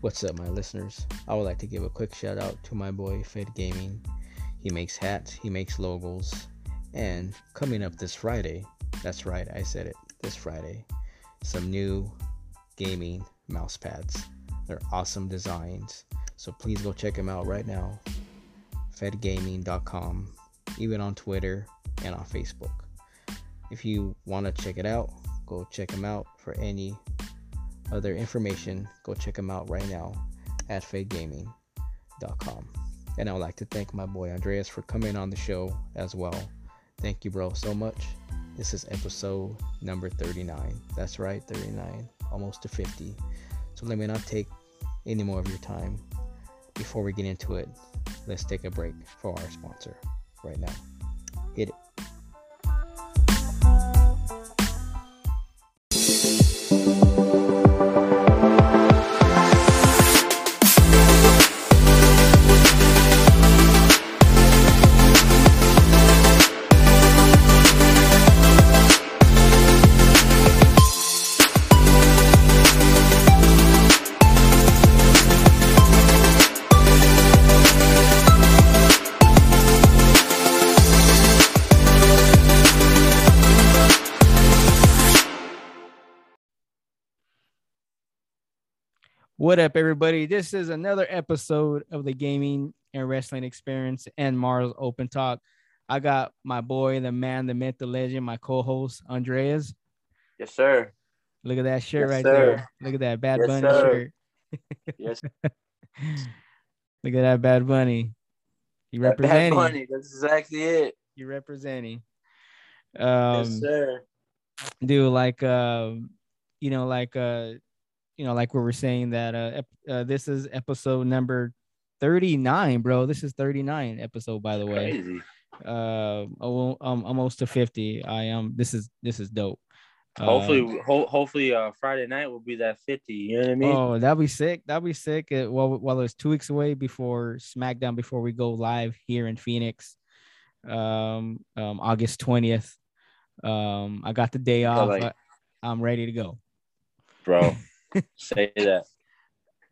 What's up, my listeners? I would like to give a quick shout out to my boy Fed Gaming. He makes hats, he makes logos, and coming up this Friday, that's right, I said it, this Friday, some new gaming mouse pads. They're awesome designs, so please go check them out right now. FedGaming.com, even on Twitter and on Facebook. If you want to check it out, go check them out. For any other information, go check them out right now at FedGaming.com. And I would like to thank my boy Andreas for coming on the show as well. Thank you, bro, so much. This is episode number 39. That's right, 39, almost to 50. So let me not take any more of your time. Before we get into it, let's take a break for our sponsor right now. What up, everybody? This is another episode of the Gaming and Wrestling Experience and Mars Open Talk. I got my boy, the man, the myth, the legend, my co-host Andreas. Yes, sir. Look at that shirt Yes, right sir. there. Look at that Bad Yes, Bunny sir. shirt. Yes, Look at that Bad Bunny. You Bad representing. Bunny. That's exactly it. You representing. Um, yes, sir. do like um you know like uh you know like we were saying that uh, ep- uh this is episode number 39 bro. This is 39 episode by the way. Crazy. uh oh, um almost to 50 i am this is this is dope. Uh, hopefully, ho- hopefully, uh, Friday night will be that fifty. You know what I mean? oh that'd be sick. That'd be sick. Uh, while, while it's two weeks away before smackdown before we go live here in phoenix um um august 20th um i got the day off. like- I, i'm ready to go. Bro, say that.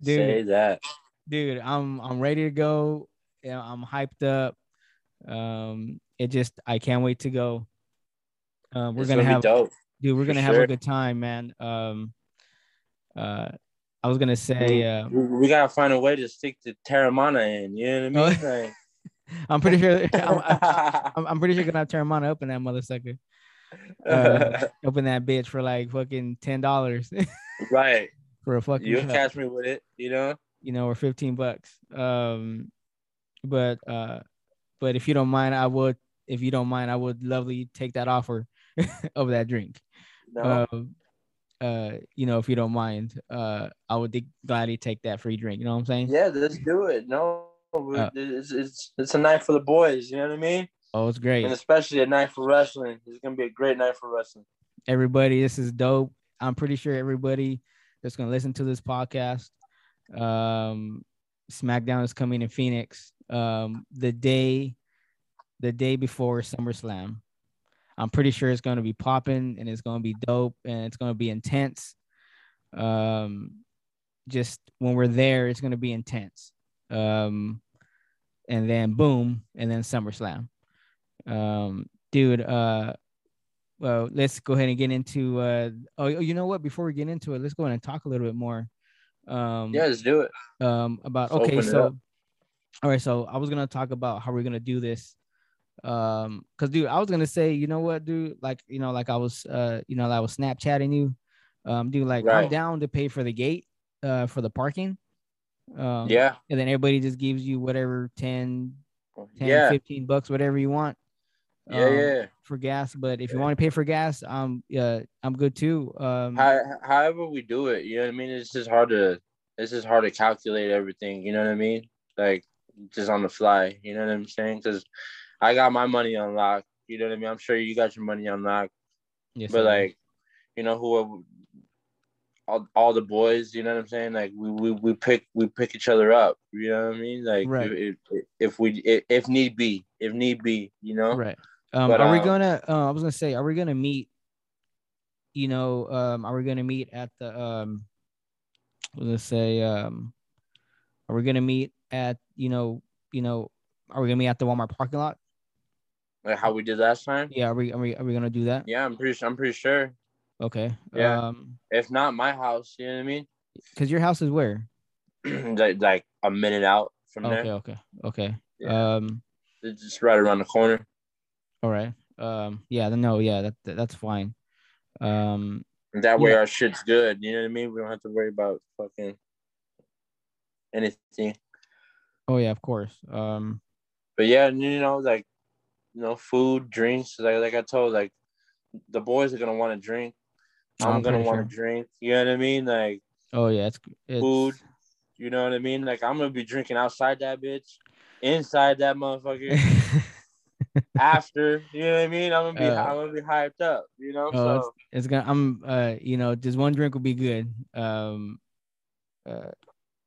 Dude. Say that. dude i'm i'm ready to go i'm hyped up um it just i can't wait to go um we're gonna be have dope. dude we're for gonna have a good time man um uh i was gonna say uh we, we gotta find a way to stick the Teremana in. You know what I mean? i'm pretty sure I'm, I'm, I'm pretty sure gonna have Teremana open that motherfucker uh, open that bitch for like fucking ten dollars right. for a fucking You'll catch me with it. You know. you know, or 15 bucks. Um, but uh, but if you don't mind, I would. If you don't mind, I would lovely take that offer of that drink. No. Um, uh, you know, if you don't mind, uh, I would de- gladly take that free drink. You know what I'm saying? yeah, let's do it. No. Uh, it's, it's it's a night for the boys. You know what I mean? Oh, it's great. And especially a night for wrestling. It's gonna be a great night for wrestling. Everybody, this is dope. I'm pretty sure everybody that's gonna listen to this podcast, um, SmackDown is coming in Phoenix. Um, the day, the day before SummerSlam. I'm pretty sure it's gonna be popping and it's gonna be dope and it's gonna be intense. Um, just when we're there, it's gonna be intense. Um, and then boom, and then SummerSlam. Um, dude, uh, well, let's go ahead and get into. Uh, oh, you know what? Before we get into it, let's go ahead and talk a little bit more. Um, Yeah, let's do it. um about Let's okay so all right so i was gonna talk about how we're gonna do this um because dude i was gonna say you know what dude like you know like i was uh you know i was snapchatting you um dude like i'm down to pay for the gate uh for the parking um Yeah. and then everybody just gives you whatever 10 10 yeah. 15 bucks whatever you want Yeah. um, Yeah. for gas but if you want to pay for gas um yeah i'm good too um How, however we do it, you know what I mean? It's just hard to it's just hard to calculate everything, you know what I mean? Like just on the fly, you know what I'm saying? Because I got my money unlocked. you know what I mean? I'm sure you got your money unlocked. yes, but like, you know, who all, all the boys, you know what I'm saying? Like we, we we pick we pick each other up, you know what I mean? Like Right. if, if, if we if need be, if need be, you know? right um But, are we um, gonna uh, i was gonna say are we gonna meet you know um are we gonna meet at the um let's say um Are we gonna meet at you know you know are we gonna meet at the Walmart parking lot? Like how we did last time. Yeah, are we are we, are we gonna do that? Yeah, I'm pretty. I'm pretty sure. Okay. Yeah. Um, If not my house, you know what I mean. cause your house is where? like, like a minute out from Okay, there. okay, okay. Yeah. Um, It's just right around the corner. All right. Um, yeah, then no, yeah, that, that that's fine. Um, That way Yeah. our shit's good. You know what I mean? We don't have to worry about fucking anything. oh yeah, of course. Um, But yeah, you know, like you know, food, drinks. Like like I told, like the boys are gonna want to drink. I'm, I'm gonna want sure. to drink. You know what I mean? Like oh yeah, it's, it's food. You know what I mean? Like I'm gonna be drinking outside that bitch, inside that motherfucker, after. You know what I mean? I'm gonna be Uh, I'm gonna be hyped up. You know? Oh, so it's gonna i'm uh you know just one drink will be good um uh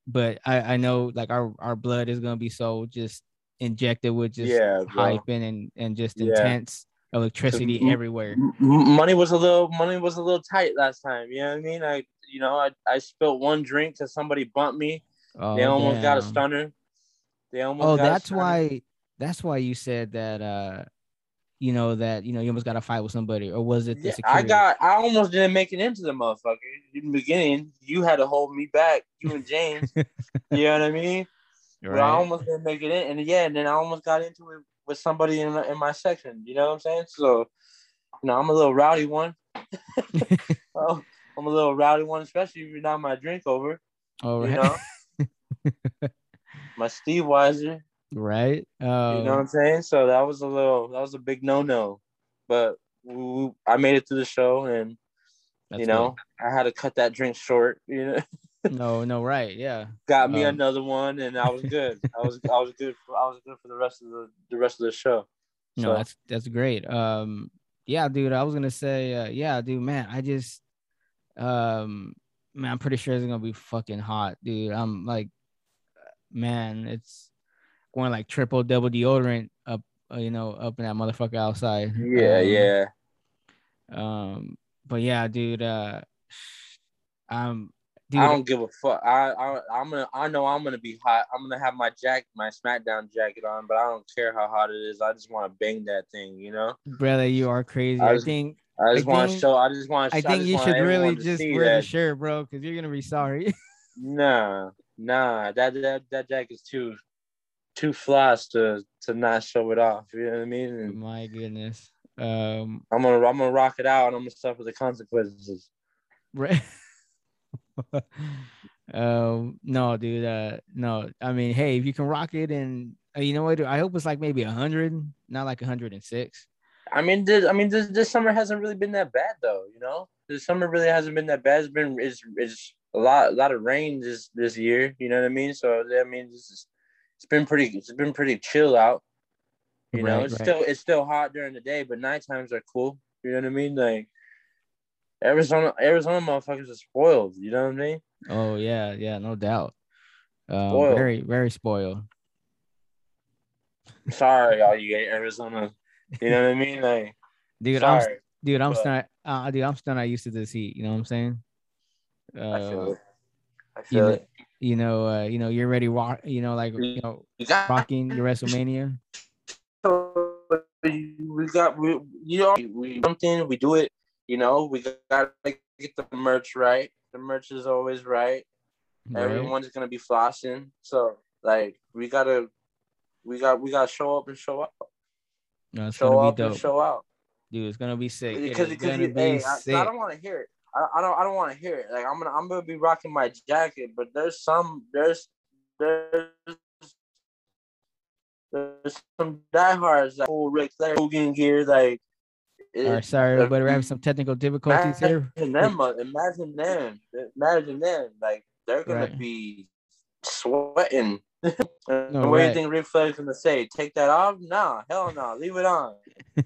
but i i know like our our blood is gonna be so just injected with just Yeah, hyping and and just Yeah. intense electricity everywhere money was a little money was a little tight last time. You know what I mean? I you know I I spilled one drink because somebody bumped me. oh, they almost got a stunner. They almost. oh that's why that's why you said that uh you know that you know you almost got to fight with somebody or was it the Yeah, security I got. I almost didn't make it into the motherfucker in the beginning. You had to hold me back. You and James. you know what I mean? But I almost didn't make it in, and yeah, and then I almost got into it with somebody in in my section. You know what I'm saying? So, you know, I'm a little rowdy one. oh, I'm a little rowdy one, especially if you're not my drink over. oh You right know, my Steve Weiser. Right You know what um, I'm saying? So that was a little, that was a big no no. But we, I made it through the show, and you know, I had to cut that drink short. You know, no no right yeah got me Um, another one, and I was good. I was, I was good. For, I was good for the rest of the the rest of the show. No, So- that's that's great. Um, yeah, dude, I was gonna say, uh, yeah, dude, man, I just, um, man, I'm pretty sure it's gonna be fucking hot, dude. I'm like, man, it's like triple double deodorant up, uh, you know, up in that motherfucker outside. Yeah, Um, yeah. Um, but yeah, dude, uh, um, dude, I don't give a fuck. I, I, I'm gonna. I know I'm gonna be hot. I'm gonna have my jacket, my SmackDown jacket on, but I don't care how hot it is. I just want to bang that thing. You know. brother, you are crazy. I I think, I just want to show. I just want. I think you should really just wear the shirt, bro, because you're gonna be sorry. Nah, nah. That that that jacket's too, too floss to to not show it off. You know what I mean? And My goodness. Um, I'm gonna I'm gonna rock it out. and I'm gonna suffer the consequences. Right. um, no, dude. Uh, no. I mean, hey, if you can rock it, and uh, you know what? I hope it's like maybe a hundred, not like a hundred and six. I mean, this, I mean, this this summer hasn't really been that bad though. You know, this summer really hasn't been that bad. It's been it's it's a lot a lot of rain this this year. You know what I mean? So that means this is, it's been pretty it's been pretty chill out. You know, it's right. still it's still hot during the day, but night times are cool. You know what I mean? Like Arizona Arizona motherfuckers are spoiled. You know what I mean? Oh yeah, yeah, no doubt. Um, Spoiled. very, very spoiled. Sorry, all you Arizona. You know what I mean? Like, Dude, I'm dude, I'm but- still, uh, dude, I'm still not used to this heat. You know what I'm saying? Uh, I feel it. I feel it. You know, uh, you know, you're ready, rock, you know, like you know, got rocking your WrestleMania. we got we you know we something we do it you know we gotta get the merch right the merch is always right right? everyone's gonna be flossing so like we gotta we got we gotta show up and show up No, it's show gonna up be and show out dude. It's gonna be sick. Because because gonna you, be hey, I, sick. I don't want to hear it I, I don't I don't want to hear it like I'm gonna I'm gonna be rocking my jacket but there's some there's there's there's some diehards like full Ric Flair Hogan gear like it- All right, sorry, everybody. We're having some technical difficulties here. Imagine them, uh, imagine them, imagine them. Like they're gonna Right. be sweating. No, what do you think Ric Flair's gonna say? Take that off? Nah, hell no, leave it on.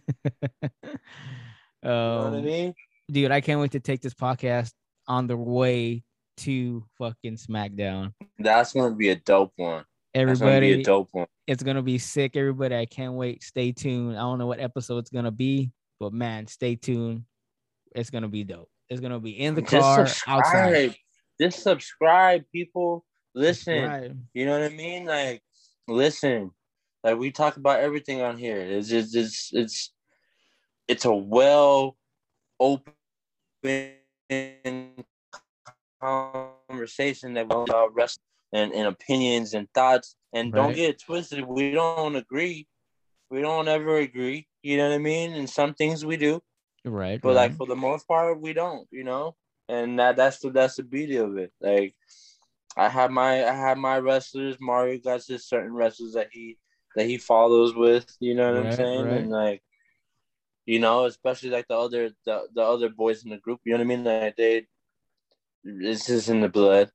You know what I um, mean? Dude, I can't wait to take this podcast on the way to fucking SmackDown. That's gonna be a dope one. That's gonna be Everybody, a dope one. it's gonna be sick. Everybody, I can't wait. Stay tuned. I don't know what episode it's gonna be, but man, stay tuned. It's gonna be dope. It's gonna be in the Just car, subscribe. outside. Just subscribe, people. Listen, Right. you know what I mean? Like, listen, like we talk about everything on here. It's it's it's it's, it's a well open conversation that we about wrestling and, and opinions and thoughts. And don't get it twisted. We don't agree. We don't ever agree. You know what I mean? And some things we do, Right. but like for the most part, we don't. You know, and that that's the that's the beauty of it. Like, I have my I have my wrestlers. Mario got his certain wrestlers that he that he follows with. You know what I'm saying? right. And like, you know, especially like the other the, the other boys in the group. You know what I mean? Like they, this is in the blood.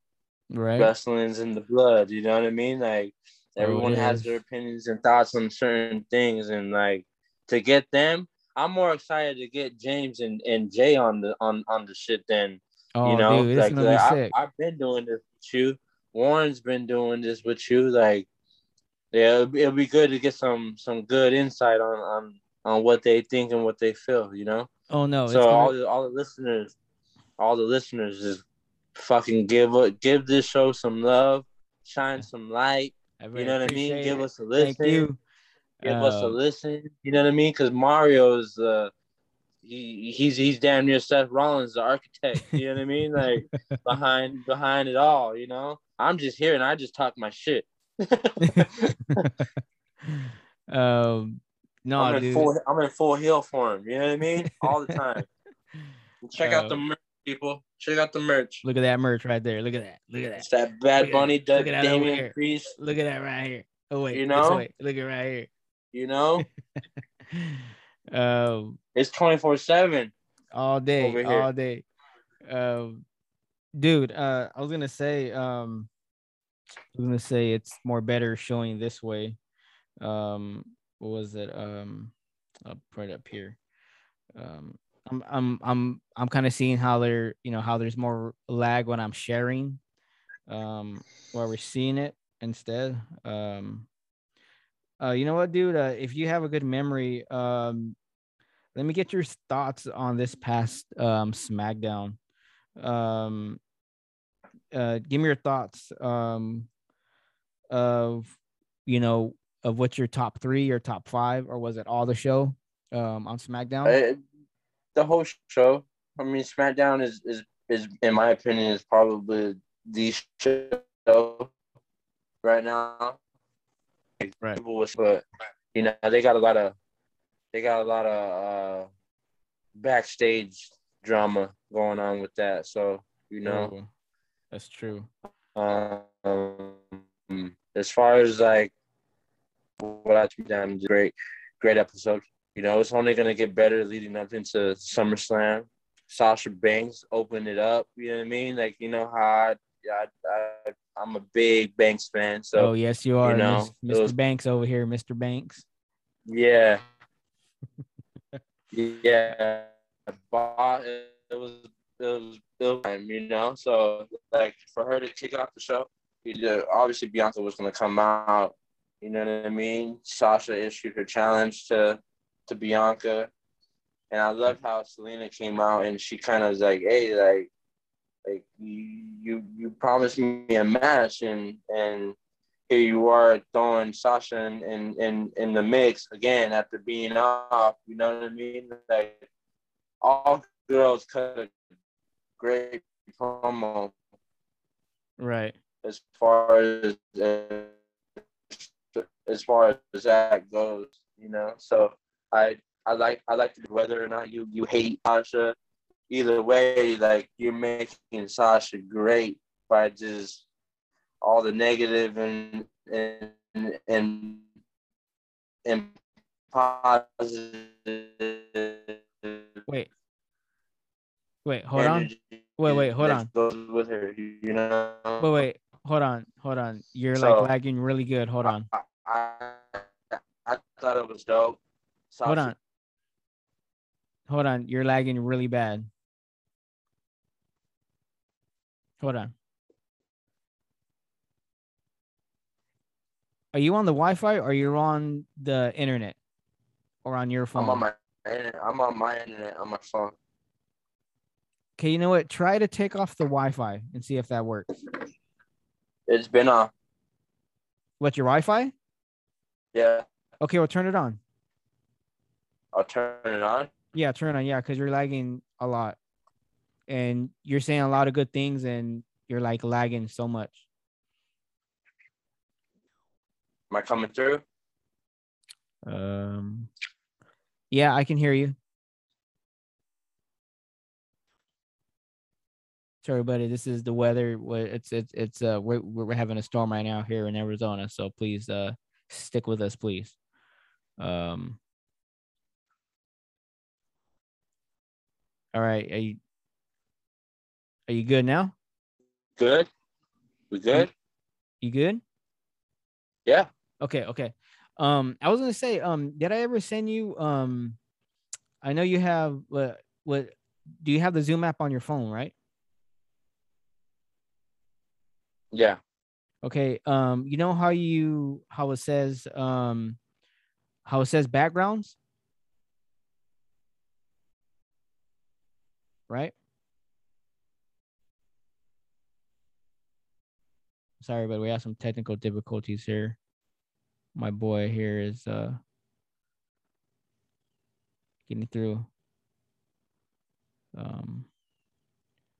right. Wrestling's in the blood. You know what I mean? Like Oh, everyone has their opinions and thoughts on certain things, and like to get them, I'm more excited to get James and, and Jay on the on on the shit than Oh, you know. dude, like, like, I, I've been doing this with you. Warren's been doing this with you. Like, yeah, it'll, be- it'll be good to get some some good insight on on on what they think and what they feel. You know. oh no, so all the all the listeners, all the listeners, just fucking give it, give this show some love, shine some light. You know what I mean? appreciate Give it. us a listen. Thank you. Give us a Uh, listen. You know what I mean? Because Mario's uh, he, he's he's damn near Seth Rollins, the architect. You know what I mean? Like behind behind it all. You know, I'm just here and I just talk my shit. um, no, I'm in dude. full I'm in full heel form. You know what I mean? All the time. Check out the Uh, merch, people. Check out the merch. Look at that merch right there. Look at that. Look at that. It's that Bad Look Bunny, that. Look at that Damian. Priest. Look at that right here. Oh wait, You know? way. Look at right here. You know, um, it's 24 seven. all day, all day. Um, dude, uh, I was gonna say, um, I was gonna say it's more better showing this way. Um, what was it? Um, up right up here. Um, I'm I'm I'm I'm kind of seeing how there, you know, how there's more lag when I'm sharing, um, while we're seeing it instead. Um, uh, you know what, dude? Uh, if you have a good memory, um, let me get your thoughts on this past um SmackDown. Um, uh, give me your thoughts um of you know of what's your top three or top five, or was it all the show um on SmackDown? Uh, the whole show. I mean, SmackDown is is is in my opinion is probably the show right now. Right. People with, but you know, they got a lot of they got a lot of uh backstage drama going on with that. So you know, Oh, that's true. um, as far as like took down, is great, great episode. You know, it's only gonna get better leading up into SummerSlam. Sasha Banks opened it up. You know what I mean? Like you know how I, I, I I'm a big Banks fan. So oh yes, you are, You know, Mr. was- Banks over here, Mr. Banks. yeah, yeah. But it was it was it was time, you know. So like for her to kick off the show, you know, obviously Bianca was gonna come out. You know what I mean? Sasha issued her challenge to to Bianca, and I love how Zelina came out and she kind of was like, "Hey, like, like you you you promised me a match, and and here you are throwing Sasha in in in, in the mix again after being off. You know what I mean? Like all girls cut a great promo Right. as far as as far as that goes, you know. So I I like I like to whether or not you you hate Sasha, either way, like you're making Sasha great by just all the negative and and and and positive. Wait. Wait, hold on. Wait, wait, hold on. Goes with her, you know. Wait, wait, hold on, hold on. You're So- like lagging really good. Hold on. I, I, I thought it was dope. Hold on. Hold on. You're lagging really bad. Hold on. Are you on the Wi-Fi or you're on the internet or on your phone? I'm on my internet. I'm on my internet on my phone. okay, you know what? Try to take off the Wi-Fi and see if that works. It's been off. What's your Wi-Fi? Yeah. Okay, well turn it on. I'll turn it on. Yeah, turn it on. Yeah, because you're lagging a lot, and you're saying a lot of good things, and you're like lagging so much. Am I coming through? Um, yeah, I can hear you. Sorry, buddy. This is the weather. It's it's it's uh we're we're having a storm right now here in Arizona. So please uh stick with us, please. Um. All right. Are you are you good now? Good. We good? You good? Yeah. Okay. Okay. Um, I was gonna say, um, did I ever send you? Um, I know you have what what do you have the Zoom app on your phone, right? Yeah. Okay. Um, you know how you how it says um how it says backgrounds? Right? Sorry, but we have some technical difficulties here. My boy here is uh getting through. Um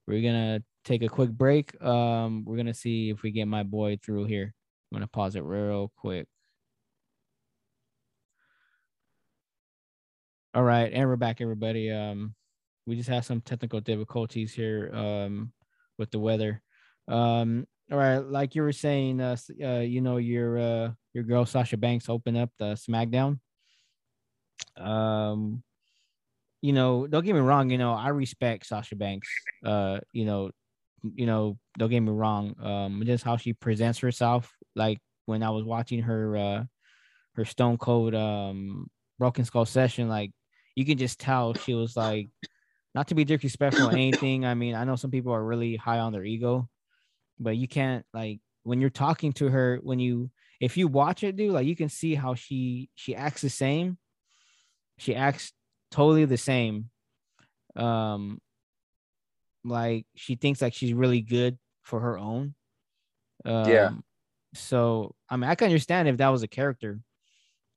we're gonna take a quick break. Um, we're gonna see if we get my boy through here. I'm gonna pause it real quick. All right, and we're back, everybody. Um, we just have some technical difficulties here um, with the weather. Um, all right, like you were saying, uh, uh you know, your uh, your girl Sasha Banks opened up the SmackDown. Um, you know, don't get me wrong. You know, I respect Sasha Banks. Uh, you know, you know, don't get me wrong. Um, just how she presents herself. Like when I was watching her, uh, her Stone Cold, um, Broken Skull session, like you can just tell she was like, not to be disrespectful or anything. I mean, I know some people are really high on their ego, but you can't like when you're talking to her when you if you watch it, dude, like you can see how she she acts the same. She acts totally the same. Um, like she thinks like she's really good for her own. Um, Yeah. So I mean, I can understand if that was a character.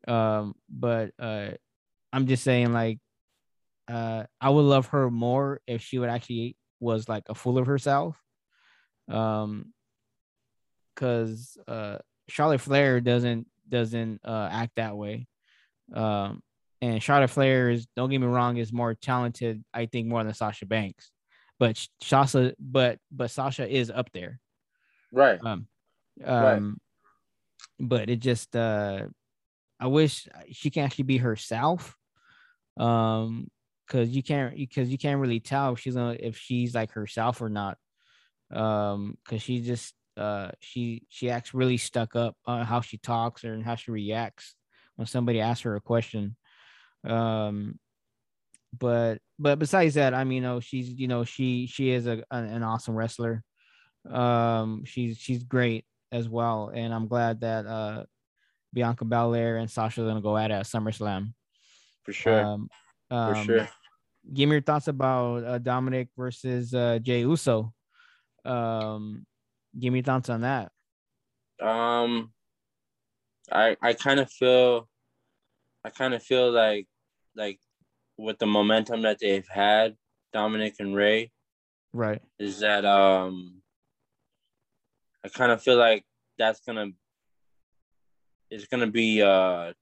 Um, but uh, I'm just saying like, uh, I would love her more if she would actually was like a fool of herself. Um, because uh, Charlotte Flair doesn't doesn't uh act that way. Um, and Charlotte Flair is don't get me wrong is more talented, I think, more than Sasha Banks. But Sh- Sasha, but but Sasha is up there. Right. Um, Right. um, but it just uh, I wish she can actually be herself. Um, because you can't because you can't really tell if she's gonna if she's like herself or not. Um, because she just uh she she acts really stuck up on how she talks or how she reacts when somebody asks her a question. Um, but but besides that, I mean, you know, she's you know she she is a an, awesome wrestler. Um, she's she's great as well, and I'm glad that uh Bianca Belair and Sasha are gonna go at it at SummerSlam. For sure. Um, for um, sure. Give me your thoughts about uh, Dominic versus uh, Jey Uso. Um, give me your thoughts on that. Um, I I kind of feel, I kind of feel like, like, with the momentum that they've had, Dominic and Rey, Right. is that um, I kind of feel like that's gonna, it's gonna be uh,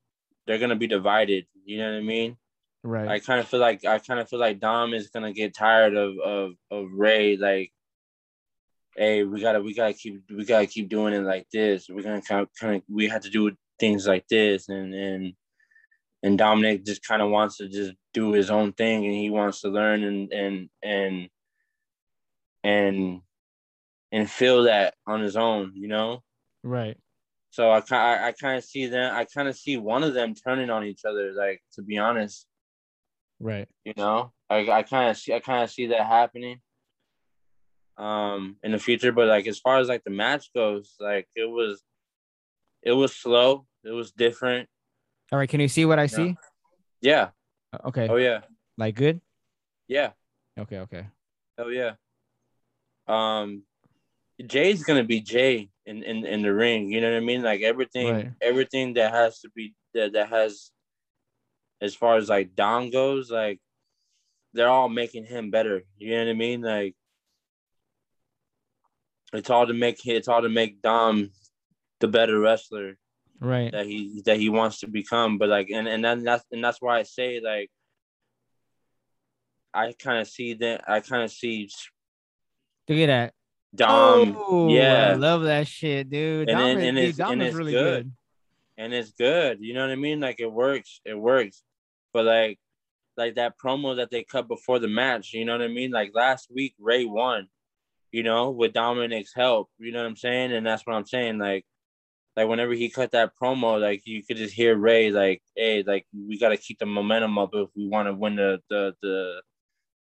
they're gonna be divided. You know what I mean? Right. I kind of feel like I kind of feel like Dom is gonna get tired of of of Rey. Like, hey, we gotta we gotta keep we gotta keep doing it like this. We're gonna kind of, kind of we have to do things like this, and and and Dominic just kind of wants to just do his own thing, and he wants to learn and and and and and feel that on his own, you know. right. So I kind I, I kind of see them. I kind of see one of them turning on each other. Like to be honest. Right. you know i, I kind of see i kind of see that happening um in the future but like as far as like the match goes like it was it was slow it was different All right. Can you see what I see? yeah Okay. oh yeah Like good. yeah Okay. Okay. oh yeah um Jey's gonna be Jey in, in in the ring. You know what I mean? Like everything, Right. everything that has to be that that has, as far as like Dom goes, like they're all making him better. You know what I mean? Like it's all to make it's all to make Dom the better wrestler Right. that he that he wants to become. But like and and then that's and that's why I say like I kind of see that I kind of see Look at that. Dom, oh, I yeah, love that shit, dude. And Dom, then- is, and dude, it's- Dom and is really good. good. and it's good. You know what I mean? Like it works. It works. But like like that promo that they cut before the match, you know what I mean? Like last week Rey won, you know, with Dominic's help. You know what I'm saying? And that's what I'm saying. Like like whenever he cut that promo, like you could just hear Rey like, hey, like we gotta keep the momentum up if we want to win the the the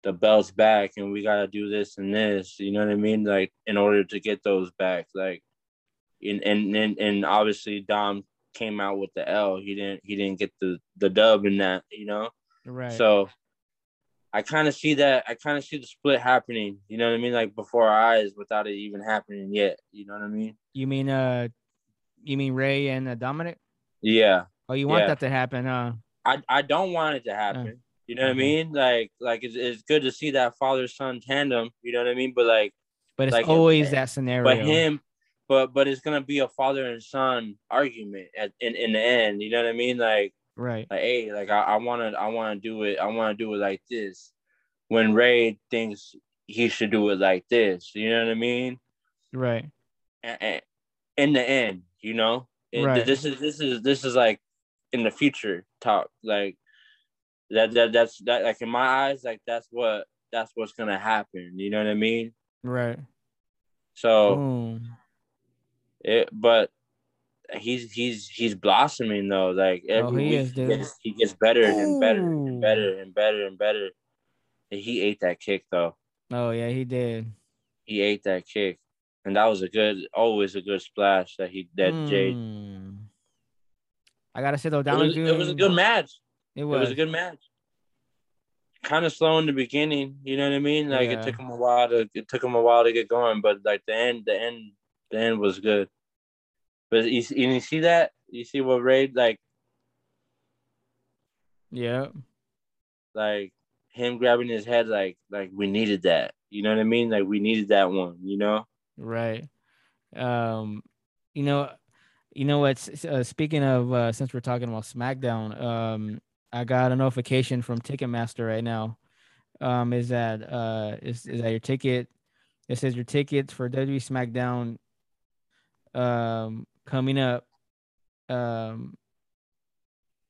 the belts back and we gotta do this and this, you know what I mean? Like in order to get those back. Like and and and, and obviously Dom came out with the L. He didn't he didn't get the the dub in that, you know. Right. So I kind of see that I kind of see the split happening, you know what I mean, like before our eyes without it even happening yet, you know what I mean? you mean uh, you mean Rey and uh, Dominic? Yeah. Oh, you want Yeah. that to happen, huh? I I don't want it to happen. You know what I mean? Like like it's, it's good to see that father son tandem, you know what I mean? But like But it's Like, always that scenario. but him but but it's gonna be a father and son argument at in, in the end, you know what I mean? Like right. like hey like i, I want to i want to do it i want to do it like this when Rey thinks he should do it like this you know what i mean Right. and, and in the end you know It- Right. this is this is this is like in the future talk like that that that's that like in my eyes like that's what that's what's gonna happen you know what i mean Right. so Boom. it but he's he's he's blossoming though like oh, every Oh, he week is, he, gets, he gets better and better and better and better and better and he ate that kick though Oh yeah, he did. he ate that kick and that was a good always a good splash that he that Jey Hmm. I gotta say though, it was, it was a good match It it was. was a good match kind of slow in the beginning you know what I mean like Yeah. it took him a while to it took him a while to get going but like the end the end the end was good but you, see- you see that you see what Rey like Yeah. like him grabbing his head like like we needed that you know what i mean like we needed that one you know Right. Um, you know, you know what? Uh, speaking of, uh, since we're talking about SmackDown, um, I got a notification from Ticketmaster right now. Um, is that uh, is is that your ticket? It says your tickets for WWE SmackDown, um, coming up. Um,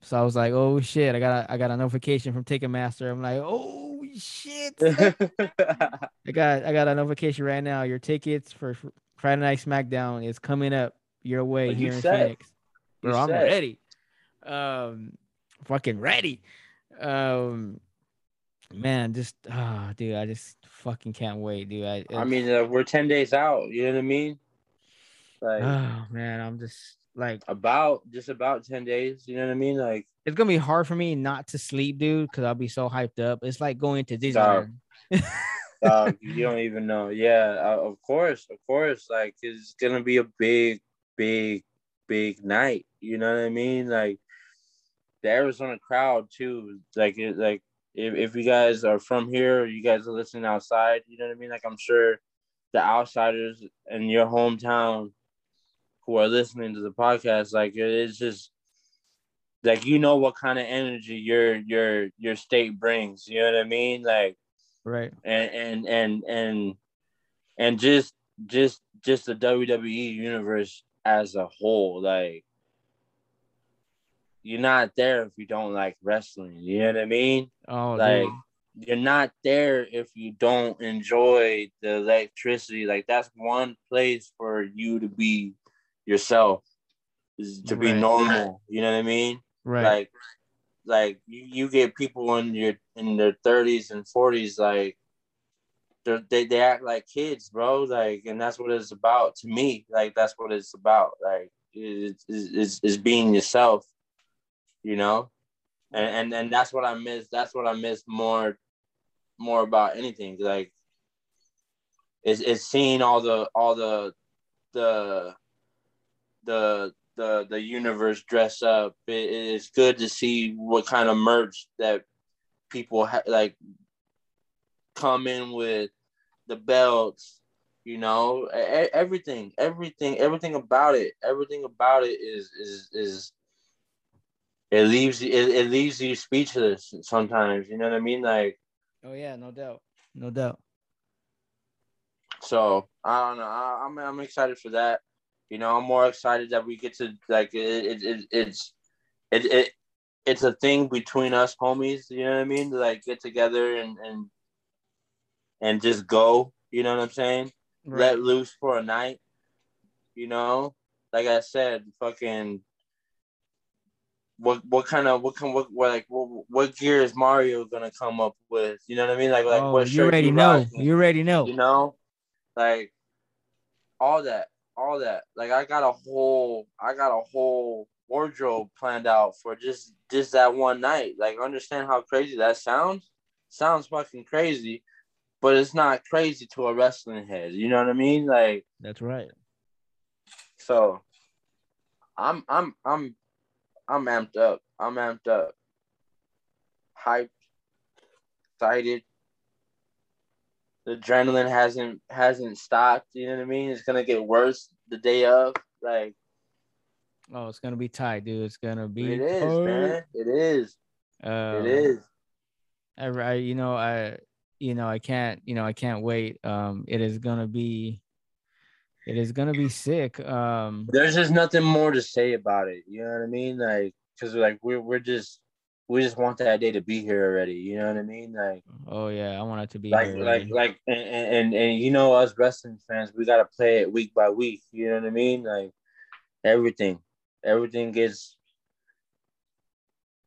so I was like, oh shit! I got a, I got a notification from Ticketmaster. I'm like, oh shit! I got I got a notification right now. Your tickets for Friday Night SmackDown is coming up your way Well, you here in set. Phoenix. You Bro, I'm set. ready. Um, fucking ready. Um, man, just ah, dude, I just fucking can't wait, dude. I, i mean uh, we're 10 days out you know what i mean like oh man, I'm just like, about just about 10 days you know what i mean? Like it's gonna be hard for me not to sleep, dude, because I'll be so hyped up. It's like going to. Disneyland. dog, you don't even know. Yeah uh, of course of course. Like it's gonna be a big big big night you know what i mean? Like the arizona crowd too. Like it like if, if you guys are from here or you guys are listening outside you know what i mean? Like i'm sure the outsiders in your hometown who are listening to the podcast like it is just like you know what kind of energy your your your state brings you know what i mean like right. and and and and and just just just the WWE universe as a whole like you're not there if you don't like wrestling you know what I mean Oh, like dude. you're not there if you don't enjoy the electricity like that's one place for you to be yourself to be Right. normal you know what I mean right. like like you, you get people in your in their 30s and 40s like they're, they they act like kids bro like and that's what it's about to me like that's what it's about like it's it's, it's being yourself you know and, and and that's what i miss that's what i miss more more about anything like is is seeing all the all the the the the the universe dress up. It, it's good to see what kind of merch that people ha- like come in with the belts, you know, everything, everything, everything about it, everything about it is is is it leaves it, it leaves you speechless sometimes. You know what I mean? Like, oh yeah, no doubt, no doubt. So I don't know. I, am I'm, I'm excited for that. You know, I'm more excited that we get to like it. it, it it's it, it it's a thing between us homies. You know what I mean? To, like get together and and and just go. You know what I'm saying? Right. Let loose for a night. You know, like I said, fucking. What what kind of what can what, what like what, what gear is Mario gonna come up with? You know what I mean? Like like oh, what you already you know. You already know. You know, like all that, all that. Like I got a whole I got a whole wardrobe planned out for just just that one night. Like understand how crazy that sounds? Sounds fucking crazy but it's not crazy to a wrestling head. You know what I mean? Like that's right. So I'm I'm I'm I'm amped up. I'm amped up. Hyped, excited. The adrenaline hasn't hasn't stopped. You know what I mean? It's gonna get worse the day of. Like, oh, it's gonna be tight, dude. It's gonna be. It is, tight. man. It is. Uh, it is. I, I, you know, I you know, I can't, you know, I can't wait. Um, it is gonna be, it is gonna be sick. Um, there's just nothing more to say about it. You know what I mean? Like, cause like we're we're just we just want that day to be here already. You know what I mean? Like, oh yeah, I want it to be like like like and, and and you know us wrestling fans, we gotta play it week by week. You know what I mean? Like everything, everything gets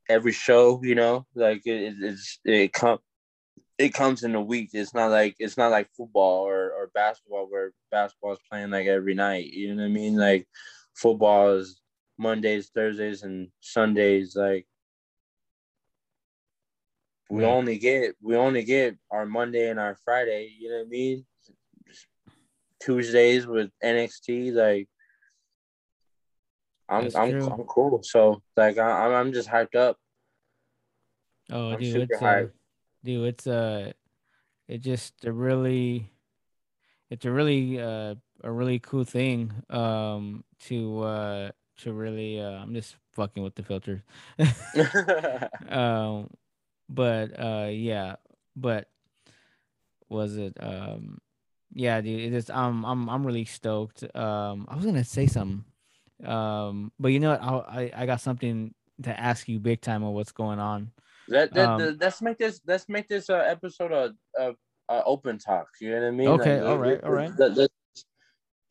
every show. You know, like it, it's it come it comes in a week. It's not like it's not like football or, or basketball where basketball is playing like every night. You know what I mean? Like football is Mondays, Thursdays, and Sundays. Like we yeah. only get we only get our Monday and our Friday. You know what I mean? Tuesdays with NXT. Like I'm I'm, I'm cool. So like I, I'm just hyped up. Oh, I'm dude, super hyped. Uh dude it's a, it just a really it's a really uh a really cool thing um to uh to really uh i'm just fucking with the filters um but uh yeah but was it um yeah dude it is i'm i'm i'm really stoked um i was gonna say something um but you know what I, I i got something to ask you big time on what's going on let, let, um, let's make this let's make this uh, episode of uh, uh, open talk. You know what I mean? Okay, like, all right, all right. Let, let,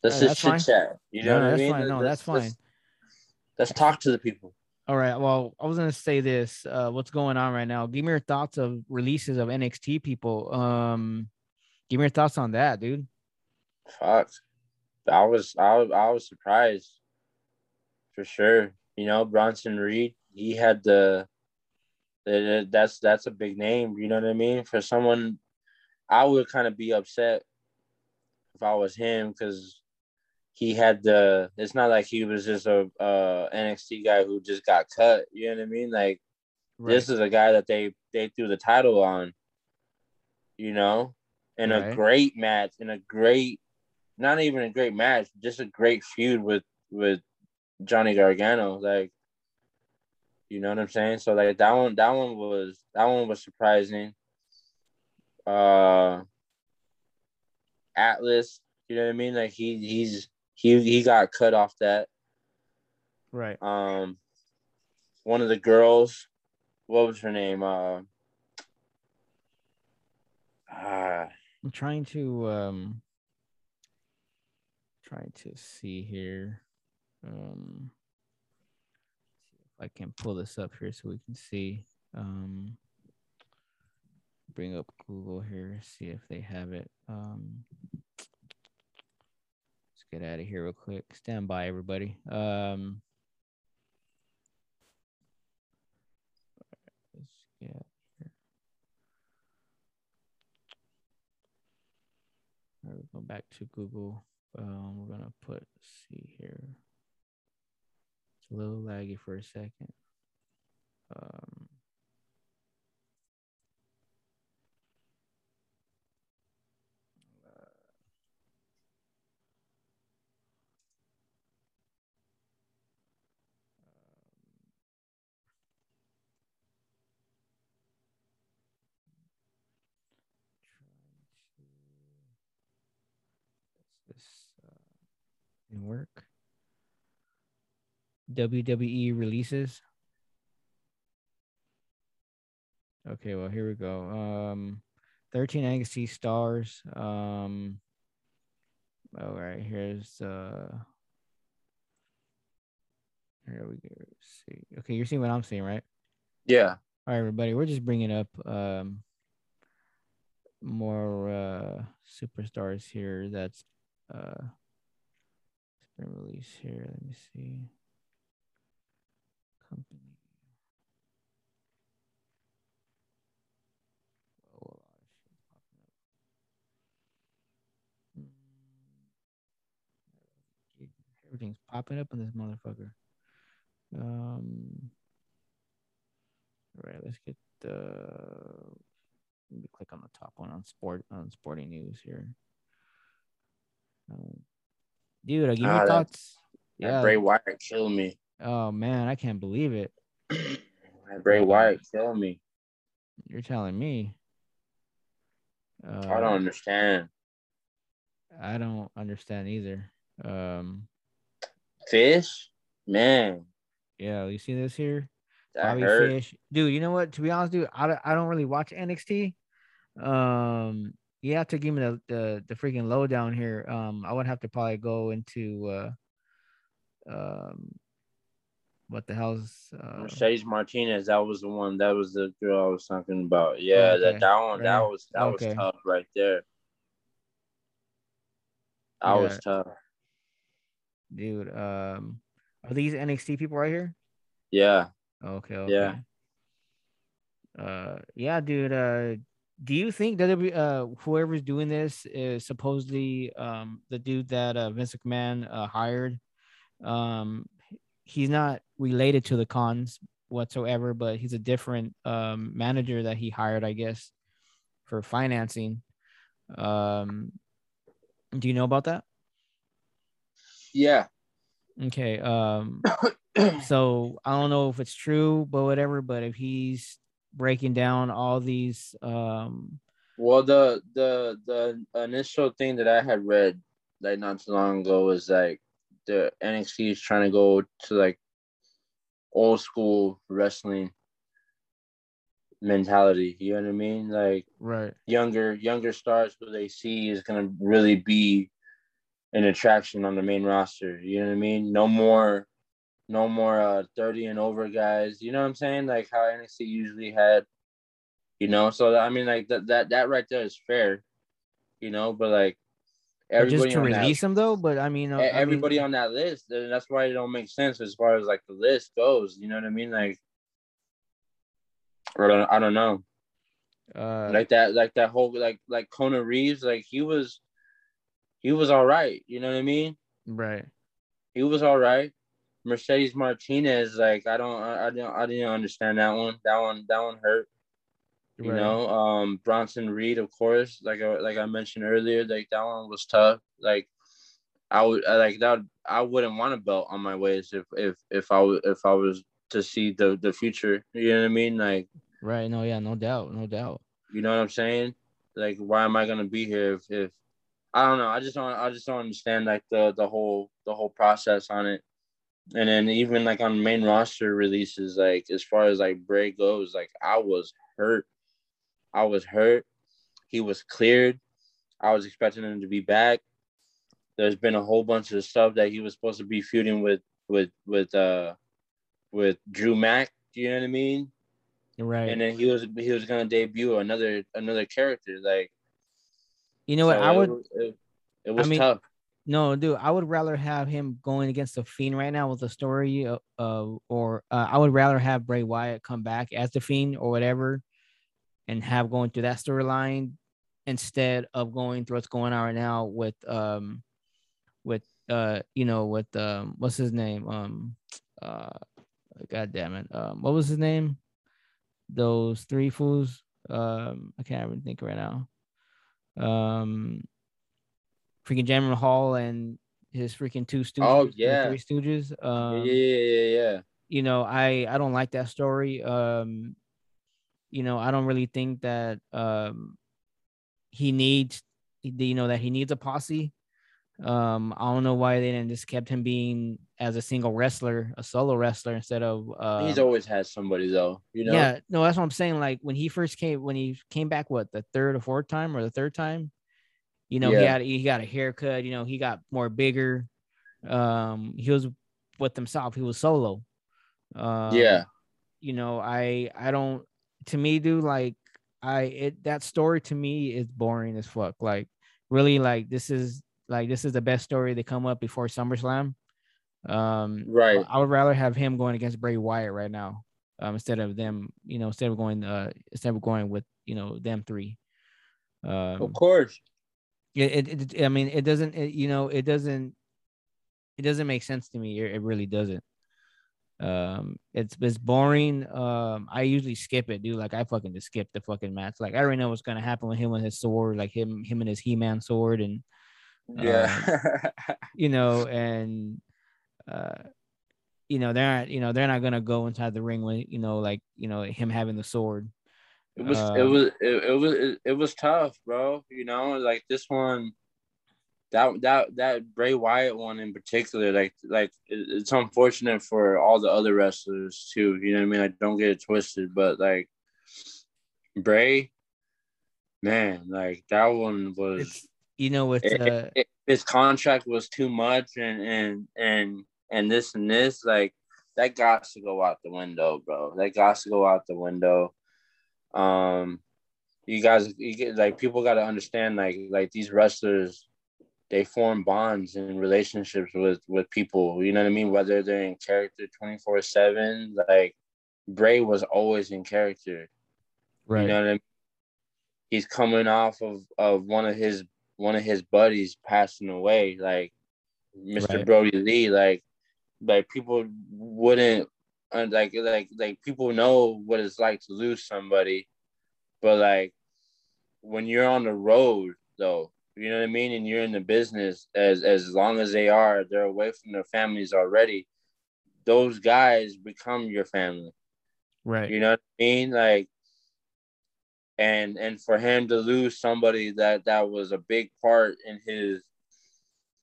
let's just chit chat. You know no, what I mean? Fine. No, that's fine. Let's, let's, talk to the people. All right. Well, I was gonna say this. Uh, what's going on right now? Give me your thoughts of releases of NXT people. Um, give me your thoughts on that, dude. Fuck. I was I I was surprised for sure. You know, Bronson Reed, he had the that's that's a big name. You know what I mean? For someone, I would kind of be upset if I was him because he had the. It's not like he was just a uh, NXT guy who just got cut. You know what I mean? Like right. this is a guy that they they threw the title on. You know, in right. a great match, in a great, not even a great match, just a great feud with with Johnny Gargano. Like you know what I'm saying? So like that one, that one was that one was surprising. Uh, Atlas, you know what I mean? Like he he's he he got cut off that. Right. Um, one of the girls, what was her name? Uh, uh I'm trying to um trying to see here. Um if I can pull this up here so we can see. Um, bring up Google here, see if they have it. Um, get out of here real quick. Stand by, everybody. Um, let's get here. All right, go back to Google. Um, we're gonna put see here. It's a little laggy for a second. Um, this uh, work. WWE releases. Okay, well here we go. Um, 13 NXT stars. Um, all right, here's uh, here we go. Let's see, okay, you're seeing what I'm seeing, right? Yeah. All right, everybody, we're just bringing up um more uh superstars here. That's uh released here. Let me see. Company. Oh, a lot of shit popping up. Mm. Everything's popping up in this motherfucker. Um. All right, let's get the. Let me click on the top one on sport on sporting news here. Um, dude, I give Ah, me that- thoughts. That Yeah. Bray Wyatt killed me. Oh man, I can't believe it. That Bray Wyatt killed me. You're telling me. Uh, I don't understand. I don't understand either. Um, Fish, man, yeah, you see this here, that Bobby hurt. Fish, dude. You know what? To be honest, dude, I don't, I don't really watch NXT. Um, you have to give me the, the the freaking lowdown here. Um, I would have to probably go into uh, um, what the hell's uh, Mercedes Martinez, that was the one. That was the girl I was talking about. Yeah, Okay, that that one, that was that Okay. was tough right there. That was tough. dude? Um, are these NXT people right here? Yeah, Okay. okay. Yeah. Uh, yeah, dude. Uh, do you think that uh whoever's doing this is supposedly um the dude that uh, Vince McMahon uh, hired? Um, he's not related to the cons whatsoever, but he's a different um manager that he hired, I guess, for financing. Um, do you know about that? yeah. Okay. Um, so I don't know if it's true, but whatever. But if he's breaking down all these, um, Well, the the the initial thing that I had read like not too long ago was like the NXT is trying to go to like old school wrestling mentality. You know what I mean? Like right, younger younger stars who they see is gonna really be an attraction on the main roster. You know what I mean? No more no more uh 30 and over guys. You know what I'm saying? Like how NXT usually had, you know. So I mean like that that that right there is fair, you know, but like everybody just to on that- release him though. But I mean, uh, e- I mean, everybody on that list, then that's why it don't make sense as far as like the list goes. You know what I mean? Like I don't, I don't know. uh, like that like that whole like like Kona Reeves like he was he was all right you know what I mean right, he was all right Mercedes Martinez like I don't I, I didn't I didn't understand that one that one that one hurt you right. know um Bronson Reed of course like I, like I mentioned earlier like that one was tough like I would I, like that I wouldn't want a belt on my waist if if if I was if I was to see the the future you know what I mean like right. No, yeah, no doubt, no doubt. You know what I'm saying? Like, why am I gonna be here if, if I don't know? I just don't I just don't understand like the the whole the whole process on it. And then even like on main roster releases, like as far as like Bray goes, like I was hurt. I was hurt. He was cleared. I was expecting him to be back. There's been a whole bunch of stuff that he was supposed to be feuding with with with uh with Drew Mack. Do you know what I mean? Right. and then he was he was gonna debut another another character like you know what? I would it, it was mean- tough no, dude. I would rather have him going against the Fiend right now with the story, uh, or uh, I would rather have Bray Wyatt come back as the Fiend or whatever, and have going through that storyline instead of going through what's going on right now with um with uh you know with um what's his name? Um uh god damn it. Um what was his name? Those three fools? Um i can't even think right now. Um freaking Jinder Mahal and his freaking two stooges Oh, yeah. three stooges um yeah, yeah, yeah, yeah. you know i i don't like that story um you know i don't really think that um he needs you know that he needs a posse um i don't know why they didn't just kept him being as a single wrestler a solo wrestler instead of um, He's always had somebody though, you know. yeah no that's what i'm saying like when he first came when he came back what the third or fourth time or the third time you know he had he got a haircut you know he got more bigger um he was with himself he was solo um, yeah, you know i i don't to me dude like i it that story to me is boring as fuck like really like this is like this is the best story to come up before SummerSlam. Um, Right. I would rather have him going against Bray Wyatt right now, um, instead of them, you know, instead of going, uh, instead of going with, you know, them three. Um, of course. It, it, it I mean, it doesn't, it, you know, it doesn't, it doesn't make sense to me. It, really doesn't. Um, it's it's boring. Um, I usually skip it, dude. Like I fucking just skip the fucking match. Like I already know what's gonna happen with him with his sword, like him, him and his He-Man sword, and Yeah. you know, and uh, you know, they're not, you know, they're not gonna go inside the ring with, you know, like you know, him having the sword. It was it Um, was it, it was it, it was tough, bro. You know, like this one, that that that Bray Wyatt one in particular, like like it, it's unfortunate for all the other wrestlers too. You know what I mean? Like don't get it twisted, but like Bray, man, like that one was It's you know, it's it- uh, it- his contract was too much, and and and and this and this, like that got to go out the window, bro. That got to go out the window. Um, you guys, you get like people got to understand, like like these wrestlers, they form bonds and relationships with with people. You know what I mean? Whether they're in character twenty four seven, like Bray was always in character. right, You know what I mean? He's coming off of, of one of his one of his buddies passing away, like Mr. Right. Brodie Lee. Like, like people wouldn't uh, like like like people know what it's like to lose somebody, but like when you're on the road though, you know what I mean, and you're in the business as as long as they are, they're away from their families already. Those guys become your family. right, You know what I mean? Like, and and for him to lose somebody that that was a big part in his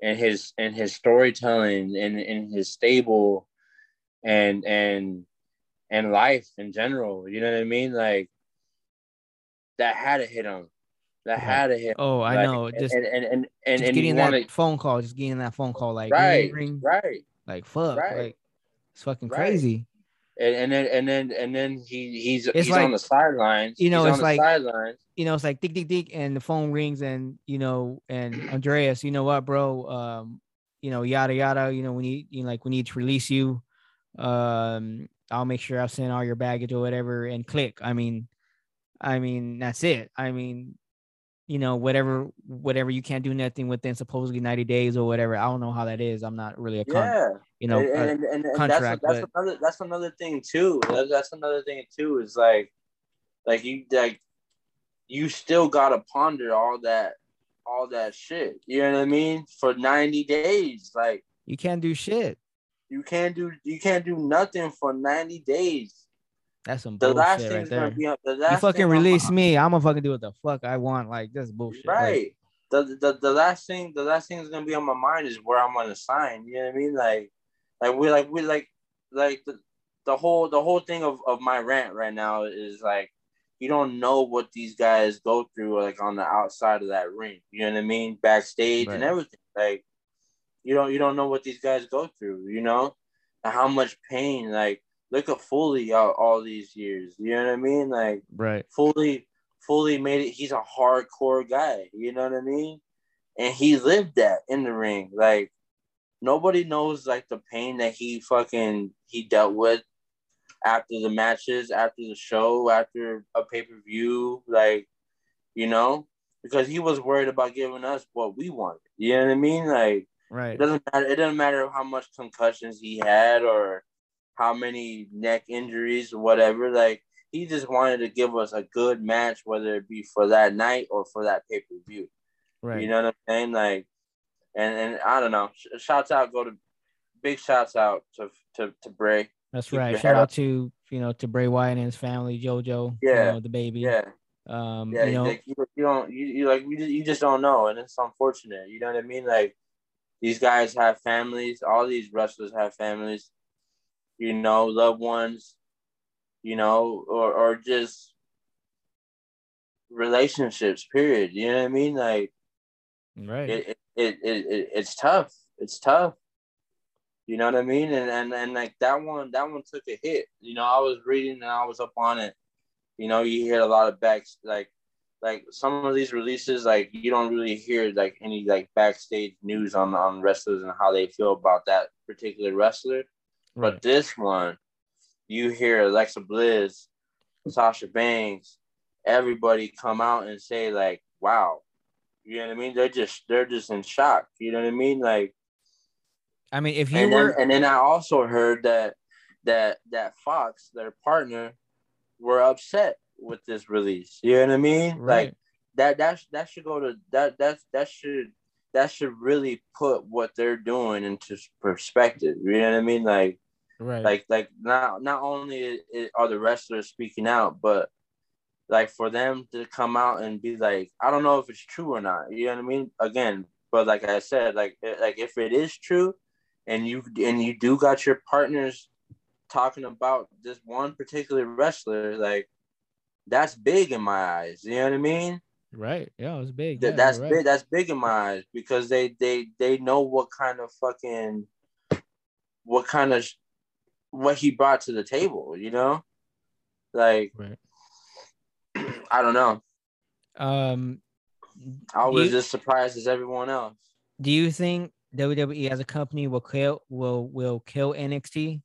in his in his storytelling and in his stable and and and life in general, you know what I mean? Like that had to hit him. That had to hit. Oh, I Like, know. Just, and and and and, and, getting that phone call, just getting that phone call, like right, ring, right. like fuck, right, like it's fucking right. crazy. And, and then and then and then he he's It's he's like- on the sidelines. you know, he's it's like- sidelines. You know, it's like dick, dick, dick, and the phone rings, and you know, and Andreas, you know what, bro? Um, you know, yada yada. You know, we need, you know, like we need to release you. Um, I'll make sure I'll send all your baggage or whatever, and click. I mean, I mean, that's it. I mean, you know, whatever, whatever you can't do nothing within supposedly ninety days or whatever. I don't know how that is. I'm not really a con, Yeah. you know, and, and, and, and contract, that's, that's but- another that's another thing too. That- That's another thing too is like, like you like, you still gotta ponder all that, all that shit. You know what I mean? For ninety days, like you can't do shit. You can't do you can't do nothing for ninety days. That's some The last right there. gonna be the last You fucking thing on my- release me, I'm gonna fucking do what the fuck I want. Like that's bullshit. Like, right. the, the the last thing the last thing that's gonna be on my mind is where I'm gonna sign. You know what I mean? Like like we like we like like the, the whole the whole thing of, of my rant right now is like you don't know what these guys go through like on the outside of that ring. You know what I mean? Backstage and everything. Like you don't you don't know what these guys go through, you know? And how much pain, like look at Foley all, all these years. You know what I mean? Like right. fully fully made it he's a hardcore guy you know what i mean and he lived that in the ring like nobody knows like the pain that he fucking he dealt with after the matches after the show after a pay-per-view like you know because he was worried about giving us what we wanted. You know what I mean? Like Right. it doesn't matter. It doesn't matter how much concussions he had or how many neck injuries or whatever. Like he just wanted to give us a good match, whether it be for that night or for that pay per view. Right. You know what I'm saying? Like, and and I don't know. Sh- Shouts out, go to big shouts out to to to Bray. That's keep right. Shout out to you know to Bray Wyatt and his family, JoJo. you Yeah. know, the baby. Yeah, Um. yeah. you know. like, you, you don't you, you like you just, you just don't know, and it's unfortunate. You know what I mean? Like these guys have families. All these wrestlers have families. You know, loved ones. You know, or or just relationships. Period. You know what I mean? Like right. it, it, it, it, it it's tough. It's tough. You know what I mean? And, and and like that one, that one took a hit. You know, I was reading and I was up on it. You know, you hear a lot of backs like like some of these releases, like you don't really hear like any like backstage news on on wrestlers and how they feel about that particular wrestler. right. But this one, you hear Alexa Bliss, Sasha Banks, everybody come out and say like, "Wow," you know what I mean? They're just they're just in shock. You know what I mean? Like, I mean, if you and were then and then I also heard that that that Fox, their partner, were upset with this release. You know what I mean? right. Like that that that should go to that that that should that should really put what they're doing into perspective. You know what I mean? Like right. like like not not only are the wrestlers speaking out but like for them to come out and be like i don't know if it's true or not you know what i mean again but like i said like like if it is true and you and you do got your partners talking about this one particular wrestler like that's big in my eyes you know what i mean right. Yeah, it's big. Th- Yeah, that's right. big that's big in my eyes because they they they know what kind of fucking what kind of what he brought to the table you know like Right. i don't know Um. i was you- just surprised as everyone else Do you think WWE as a company will kill will will kill NXT?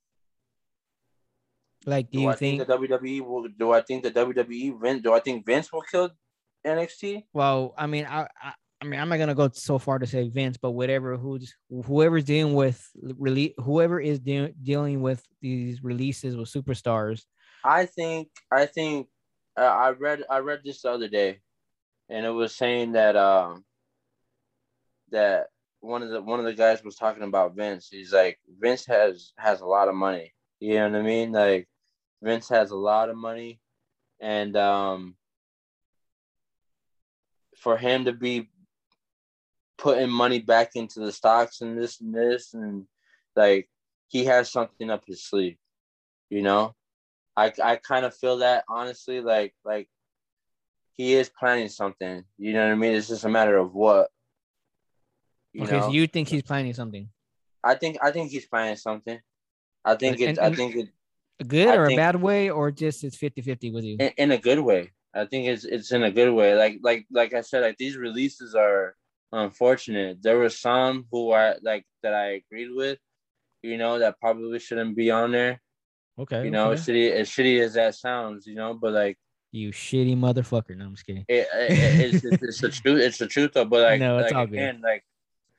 Like, do, do, you i think? think, the wwe will do i think the wwe Vince, do i think vince will kill nxt well, I mean, I, I I mean, I'm not gonna go so far to say Vince, but whatever who's whoever's dealing with release, whoever is de- dealing with these releases with superstars. i think i think uh, i read i read this the other day and it was saying that um that one of the one of the guys was talking about Vince. He's like Vince has has a lot of money. You know what I mean? Like Vince has a lot of money, and um, for him to be putting money back into the stocks and this and this and like he has something up his sleeve. You know, I I kind of feel that honestly. Like like he is planning something. You know what I mean? It's just a matter of what. You okay, know? so you think he's planning something I think I think he's planning something. I think And- it. and- I think it a good I or a bad way, or just it's 50-50 with you? in, in a good way. I think it's it's in a good way. Like like like I said, like these releases are unfortunate. There were some who are like that I agreed with, you know, that probably shouldn't be on there. Okay, You know, okay. as shitty as shitty as that sounds, you know, but like you shitty motherfucker. No, I'm just kidding. it, it, it's, it's it's the truth. It's the truth though. But like, No, it's like all good. again, like,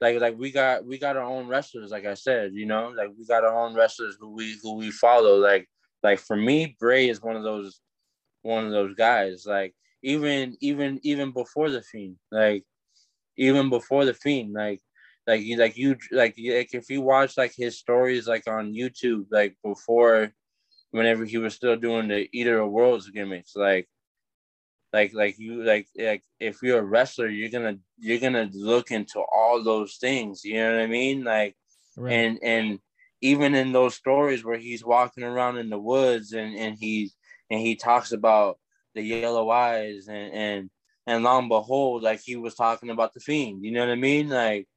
like, like we got we got our own wrestlers. Like I said, you know, like we got our own wrestlers who we who we follow. Like, like for me, Bray is one of those one of those guys. Like even even even before the Fiend, like even before the Fiend, like. Like you, like you, like, like if you watch like his stories, like on YouTube, like before, whenever he was still doing the Eater of Worlds gimmicks, like, like like you like like if you're a wrestler you're gonna you're gonna look into all those things you know what i mean like Right. and and even in those stories where he's walking around in the woods and and he's and he talks about the yellow eyes and and and long and behold like he was talking about the fiend you know what i mean like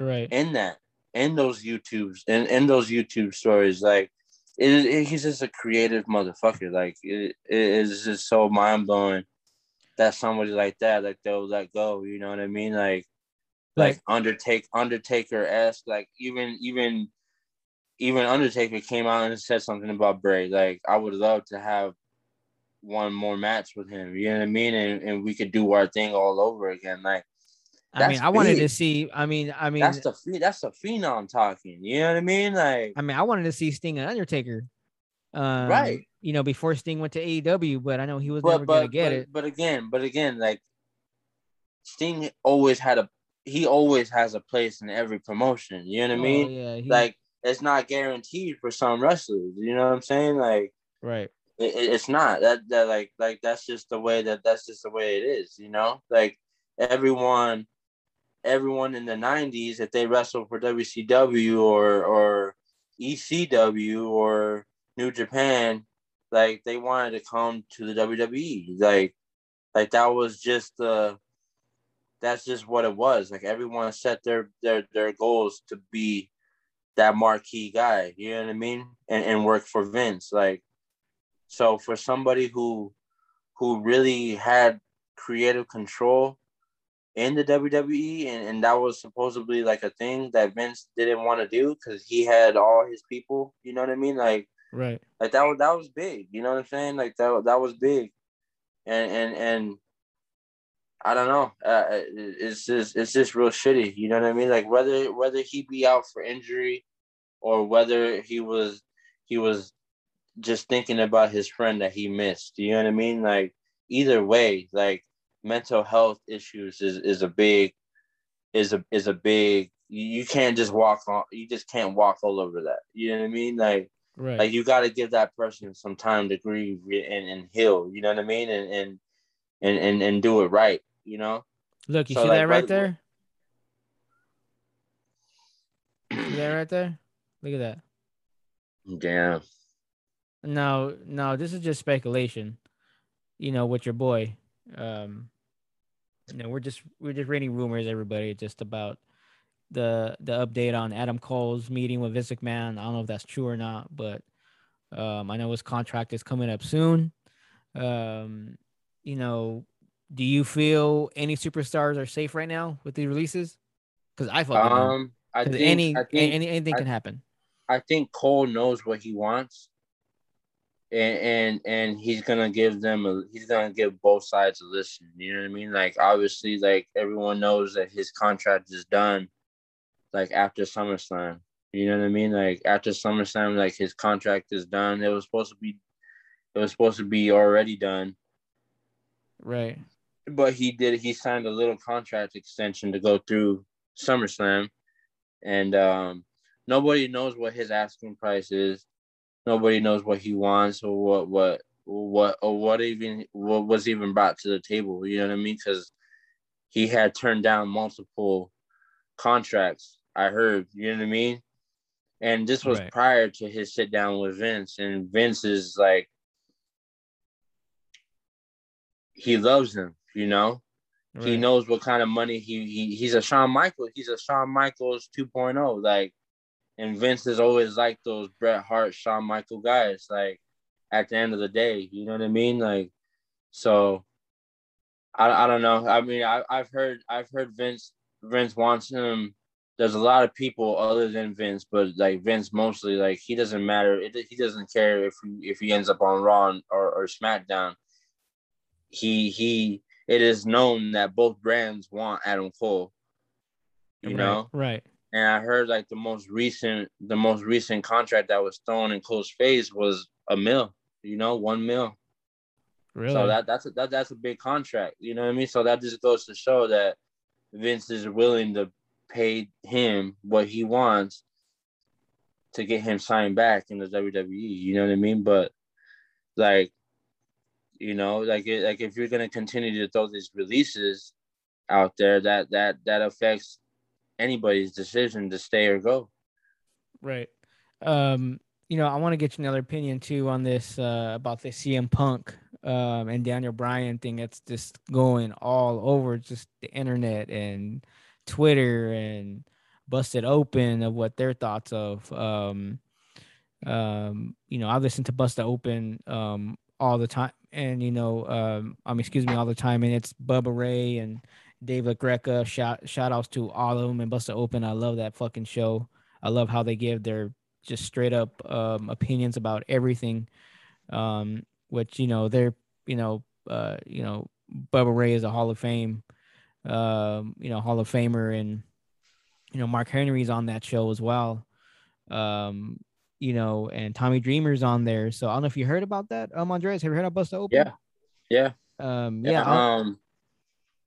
right. in that in those youtubes in, in those youtube stories like it, it, he's just a creative motherfucker like it, it is just so mind-blowing that somebody like that like they'll let go you know what i mean like like Like- undertake undertaker esque like even even even undertaker came out and said something about bray like i would love to have one more match with him. You know what I mean? And and we could do our thing all over again. Like I mean, I wanted to see. I mean, I mean, that's the that's the phenom talking. You know what I mean? Like, I mean, I wanted to see Sting and Undertaker. Um, right. You know, before Sting went to AEW, but I know he was but, never but, gonna get but, it. But again, but again, like Sting always had a he always has a place in every promotion. You know what I oh, mean? Yeah. He, like it's not guaranteed for some wrestlers. You know what I'm saying? Like, right. It, it's not that that like like that's just the way that that's just the way it is. You know, like everyone everyone in the 90s if they wrestled for WCW or or ECW or New Japan, like they wanted to come to the WWE. Like like that was just the that's just what it was. Like everyone set their their their goals to be that marquee guy, you know what I mean? And and work for Vince. Like so for somebody who who really had creative control in the WWE, and, and that was supposedly like a thing that Vince didn't want to do because he had all his people. You know what I mean? Like, right? Like that was that was big. You know what I'm saying? Like that that was big, and and and I don't know. Uh, it's just it's just real shitty. You know what I mean? Like whether whether he be out for injury, or whether he was he was just thinking about his friend that he missed. You know what I mean? Like either way, like mental health issues is, is a big is a is a big you can't just walk on you just can't walk all over that you know what i mean like right. like you got to give that person some time to grieve and, and heal you know what i mean? And and and and, and do it right you know? Look you so see like, that right there? See that right there? Look at that. Damn. No no this is just speculation you know with your boy. Um you know, we're just we're just reading rumors, everybody, just about the the update on Adam Cole's meeting with Vince McMahon. I don't know if that's true or not, but um, I know his contract is coming up soon. Um, you know, do you feel any superstars are safe right now with the releases? Because I feel um, I think any, I think, any anything I, can happen. I think Cole knows what he wants and and and he's gonna give them a he's gonna give both sides a listen. You know what I mean? Like obviously, like everyone knows that his contract is done, like after SummerSlam. You know what I mean? Like after SummerSlam, like his contract is done. It was supposed to be, it was supposed to be already done. Right. But he did. He signed a little contract extension to go through SummerSlam, and um, nobody knows what his asking price is nobody knows what he wants or what what what or what even what was even brought to the table. You know what I mean? Because he had turned down multiple contracts. I heard. You know what I mean? And this was right. prior to his sit down with Vince, and Vince is like he loves him. You know. Right. He knows what kind of money he, he he's a Shawn Michaels. He's a Shawn Michaels 2.0. Like and Vince is always like those Bret Hart, Shawn Michael guys. Like at the end of the day, you know what I mean? Like, so I, I don't know. I mean, I, I've heard I've heard Vince Vince wants him. There's a lot of people other than Vince, but like Vince mostly, like he doesn't matter. It, he doesn't care if he, if he ends up on Raw or, or SmackDown. He he. It is known that both brands want Adam Cole. You right, know, right? and I heard like the most recent the most recent contract that was thrown in close face was a mill, you know, one mill. Really? So that that's a, that that's a big contract, you know what I mean? So that just goes to show that Vince is willing to pay him what he wants to get him signed back in the WWE. You know what I mean? But like, you know, like it, like if you're gonna continue to throw these releases out there, that that that affects anybody's decision to stay or go. Right. Um, you know, I want to get another opinion too on this uh, about the CM Punk um, and Daniel Bryan thing that's just going all over just the internet and Twitter and busted open of what their thoughts of. Um, um, you know, I listen to Busted Open um, all the time, and you know, um, I mean, excuse me, all the time, and it's Bubba Ray and Dave LaGreca. Shout shout outs to all of them and Busted Open. I love that fucking show. I love how they give their just straight up um, opinions about everything. Um, which you know they're you know, uh, you know, Bubba Ray is a Hall of Fame, um, you know, Hall of Famer, and you know, Mark Henry's on that show as well. Um, you know, and Tommy Dreamer's on there. So I don't know if you heard about that. Um, Andreas, have you heard about Busted Open? Yeah, yeah, Um, yeah. yeah, um,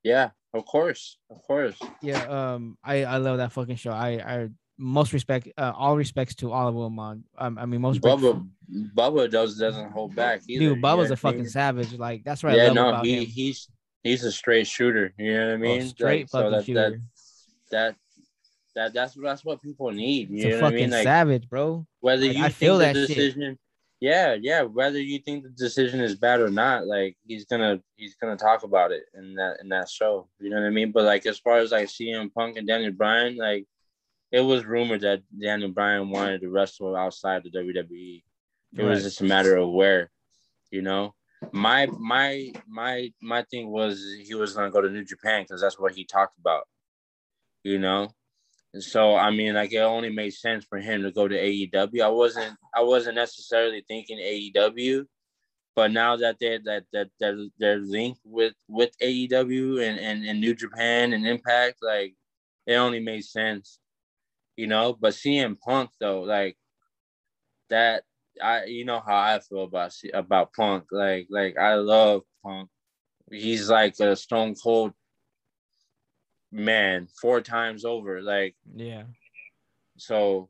yeah. Of course, of course. yeah. Um, I I love that fucking show. I I most respect, uh, all respects to all of them on. Um, I mean, most Bubba, Bubba does doesn't hold back. Either, dude, Bubba's what a fucking savage. Like that's I Yeah, love no, about he him. he's he's a straight shooter. You know what I Oh, mean? straight Like, so fucking that, shooter. That, that that that's that's what people need. It's You a know what I fucking mean? Like savage, bro. whether like, you I think feel the that shit. decision, yeah, yeah, whether you think the decision is bad or not, like he's gonna he's gonna talk about it in that in that show. You know what I mean? But like as far as like CM Punk and Daniel Bryan, like it was rumored that Daniel Bryan wanted to wrestle outside the WWE. It was just a matter of where, you know. My my my my thing was he was gonna go to New Japan because that's what he talked about, you know. And so I mean, like it only made sense for him to go to AEW. I wasn't I wasn't necessarily thinking AEW, but now that they're that that they're, they're linked with with AEW and, and and New Japan and Impact, like it only made sense, you know. But CM Punk though, like that, I you know how I feel about about Punk. Like like I love Punk. He's like a Stone Cold man four times over. Like Yeah. so,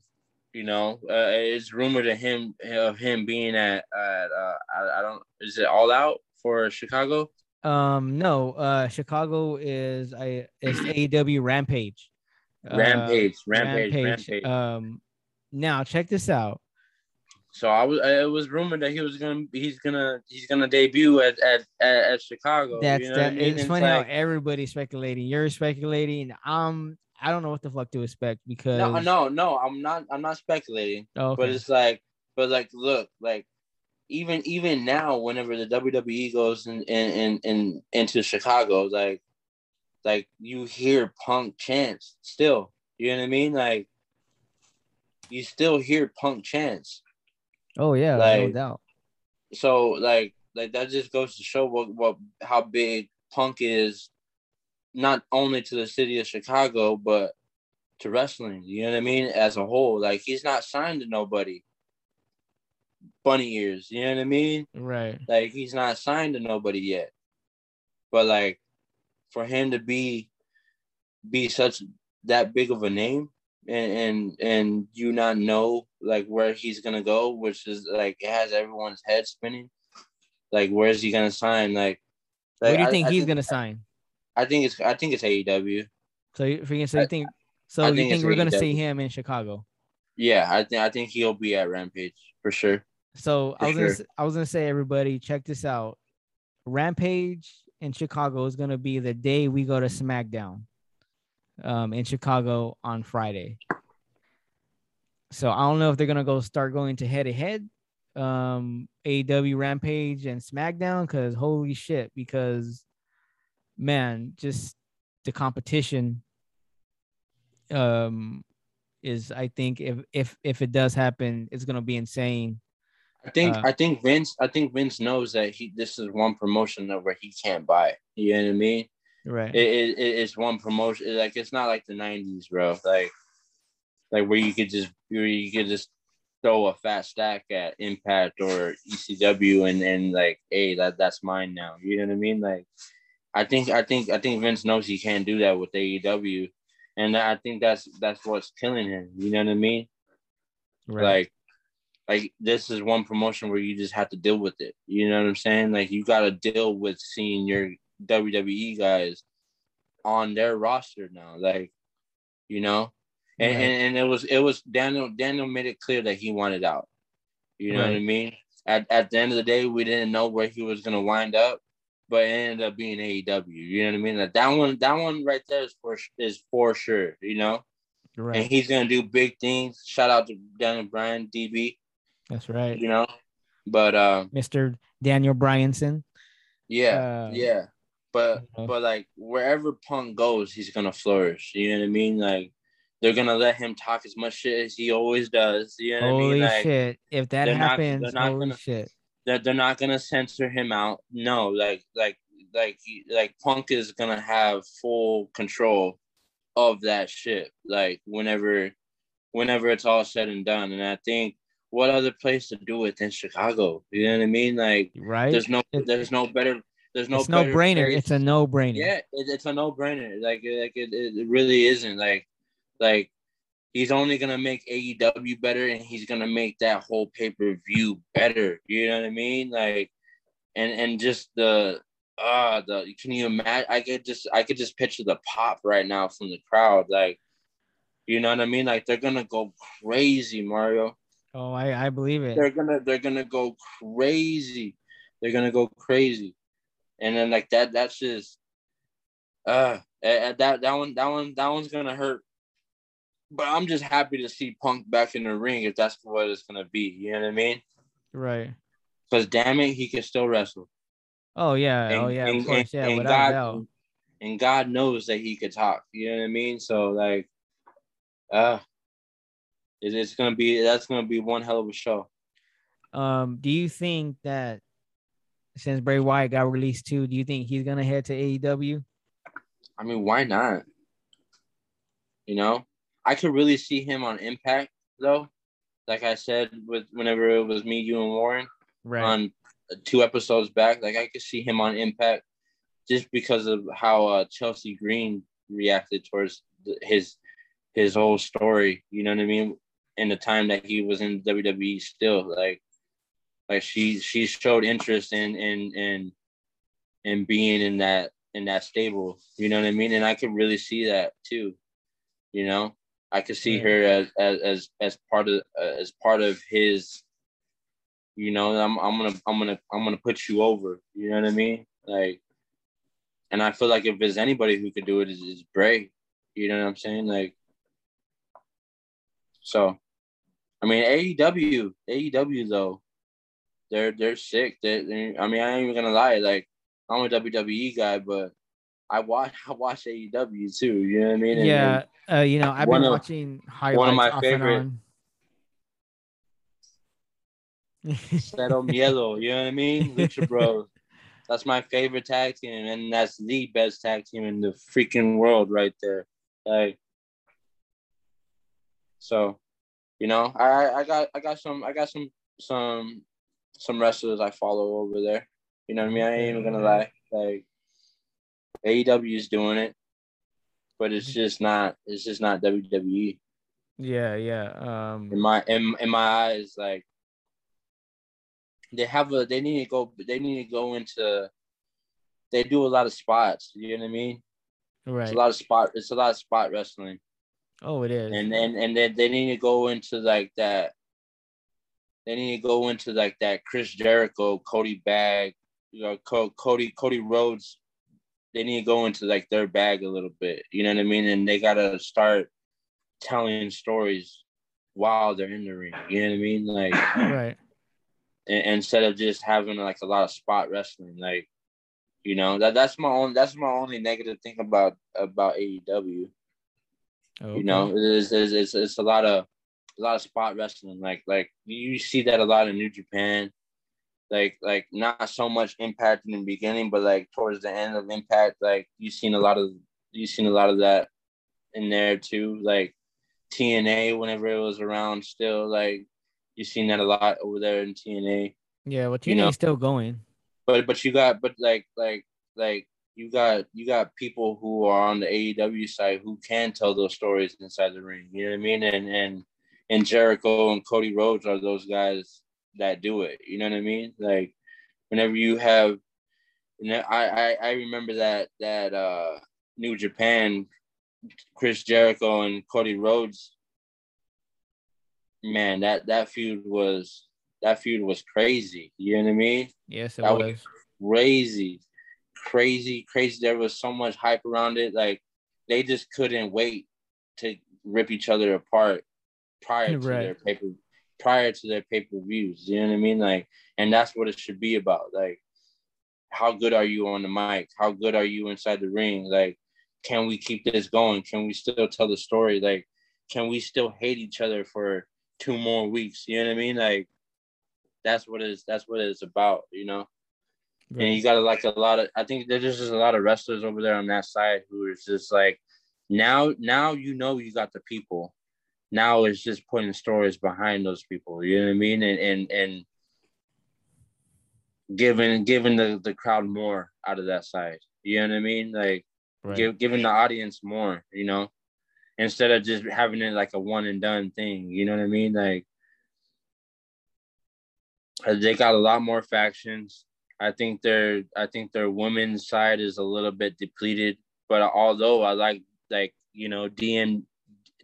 you know, uh, it's rumored of him of him being at at uh, I, I don't is it all out for Chicago? Um, no, uh, Chicago is I is AEW Rampage. Uh, Rampage, Rampage, Rampage. Um, now check this out. So I was it was rumored that he was gonna he's gonna he's gonna debut at at at, at Chicago. That's you know that. I mean? It's funny like, how everybody's speculating. You're speculating. Um, I don't know what the fuck to expect because no no no I'm not I'm not speculating. Oh, But it's like, but like, look, like, even even now, whenever the WWE goes in in in, in into Chicago, like, like you hear Punk chants still. You know what I mean? Like, you still hear Punk chants. Oh yeah, no like- doubt. So like, like that just goes to show what what how big Punk is, not only to the city of Chicago, but to wrestling. You know what I mean? As a whole, like he's not signed to nobody. Bunny ears, you know what I mean? Right. Like he's not signed to nobody yet. But like for him to be be such that big of a name and and and you not know like where he's gonna go, which is like it has everyone's head spinning. Like where is he gonna sign? Like, Where do you I- think I he's gonna sign? I think it's I think it's AEW. So you, for you, so you I- think so I you think think we're gonna see him in Chicago? Yeah, I think I think he'll be at Rampage for sure. So I For was gonna sure. s- I was gonna say everybody check this out. Rampage in Chicago is gonna be the day we go to SmackDown, um, in Chicago on Friday. So I don't know if they're gonna go start going to head to head, um, AEW Rampage and SmackDown, because holy shit, because man, just the competition, um, is I think if if if it does happen, it's gonna be insane. I think Uh, I think Vince I think Vince knows that he this is one promotion that where he can't buy. You know what I mean? Right. It, it, it- it's one promotion. Like it's not like the '90s, bro. Like like where you could just where you could just throw a fat stack at Impact or ECW and and like, hey, that that's mine now. You know what I mean? Like, I think I think I think Vince knows he can't do that with AEW, and I think that's that's what's killing him. You know what I mean? right. Like, like this is one promotion where you just have to deal with it. You know what I'm saying? Like you got to deal with seeing your WWE guys on their roster now. Like, you know, and, Right. and and it was it was Daniel Daniel made it clear that he wanted out. You know what I mean? At at the end of the day, we didn't know where he was gonna wind up, but it ended up being AEW. You know what I mean? Like that one, that one right there is for is for sure. You know, Right. and he's gonna do big things. Shout out to Daniel Bryan, DB That's right. you know. But uh, Mr. Daniel Bryanson. yeah, Uh, yeah. But know. but like wherever Punk goes, he's gonna flourish. You know what I mean? Like they're gonna let him talk as much shit as he always does. You know what I mean? Like shit. If that not- happens, they're not holy gonna- shit. that they're not gonna censor him out. No, like like like like Punk is gonna have full control of that shit. Like whenever whenever it's all said and done. And I think what other place to do it than Chicago? You know what I mean? Like right. There's no there's no better there's no it's no brainer. Place. It's a no brainer. Yeah, it, it's a no brainer. Like like it, it really isn't. Like like he's only gonna make AEW better and he's gonna make that whole pay-per-view better. You know what I mean? Like and and just the uh the can you imagine I could just I could just picture the pop right now from the crowd. Like you know what I mean? Like they're gonna go crazy, Mario. Oh, I, I believe it. They're gonna they're gonna go crazy. They're gonna go crazy. And then like that that's just uh that that one that one that one's gonna hurt but I'm just happy to see Punk back in the ring if that's what it's gonna be. You know what I mean? Right. Because damn it, he can still wrestle. Oh yeah, and, oh yeah, and, of course, yeah. And God, and God knows that he could talk. You know what I mean? So like, uh, it's gonna be that's gonna be one hell of a show. Um, do you think that since Bray Wyatt got released too, do you think he's gonna head to AEW? I mean, why not? You know, I could really see him on Impact though. Like I said, with whenever it was me, you, and Warren right. on two episodes back, like I could see him on Impact just because of how uh, Chelsea Green reacted towards his his whole story. You know what I mean? In the time that he was in WWE, still like like she she showed interest in in in in being in that in that stable. You know what I mean? And I could really see that too. You know, I could see her as as as, as part of uh, as part of his. You know, I'm I'm gonna I'm gonna I'm gonna put you over. You know what I mean? Like, and I feel like if there's anybody who could do it, is, is Bray. You know what I'm saying? Like, so, I mean, AEW AEW though, they're they're sick. They, they I mean, I ain't even gonna lie. Like, I'm a WWE guy, but I watch I watch AEW too. You know what I mean? And, yeah, uh, you know, I've been of, watching highlights one of my favorite. Cero Miedo, you know what I mean? Lucha Bros. That's my favorite tag team, and that's the best tag team in the freaking world right there. Like, so, you know, I I got I got some I got some some some wrestlers I follow over there. You know what I mean? I ain't even gonna lie. Like AEW is doing it, but it's just not. It's just not WWE. Yeah, yeah. Um, in my in, in my eyes, like they have a. They need to go. They need to go into. They do a lot of spots. You know what I mean? Right. It's a lot of spot. It's a lot of spot wrestling. Oh, it is. And and and then they need to go into like that. They need to go into like that Chris Jericho, Cody Bag, you know, Cody Cody Rhodes they need to go into like their bag a little bit. You know what I mean? And they gotta start telling stories while they're in the ring. You know what I mean? Like right. And, instead of just having like a lot of spot wrestling, like you know that that's my own that's my only negative thing about about AEW. Okay. You know, it's, it's, it's, it's a lot of a lot of spot wrestling. Like like you see that a lot in New Japan like like not so much impact in the beginning, but like towards the end of impact, like you've seen a lot of you've seen a lot of that in there too. Like TNA, whenever it was around, still like you've seen that a lot over there in TNA. Yeah, well, TNA you know? still going. But but you got but like like like you got you got people who are on the AEW side who can tell those stories inside the ring. You know what I mean? And and and Jericho and Cody Rhodes are those guys that do it. You know what I mean? Like whenever you have, and I I, I remember that that uh New Japan, Chris Jericho and Cody Rhodes. Man, that that feud was that feud was crazy. You know what I mean? Yes, it that was. was crazy, crazy, crazy. There was so much hype around it. Like they just couldn't wait to rip each other apart prior to right. their paper prior to their pay per views. You know what I mean? Like, and that's what it should be about. Like, how good are you on the mic? How good are you inside the ring? Like, can we keep this going? Can we still tell the story? Like, can we still hate each other for two more weeks? You know what I mean? Like, that's what it's that's what it's about, you know. Right. And you got to like a lot of. I think there's just a lot of wrestlers over there on that side who is just like, now now you know you got the people. Now it's just putting stories behind those people. You know what I mean? And and and giving giving the the crowd more out of that side. You know what I mean? Like right. give, giving the audience more. You know, instead of just having it like a one and done thing. You know what I mean? Like uh, they got a lot more factions. I think their I think their women's side is a little bit depleted. But although I like like you know DM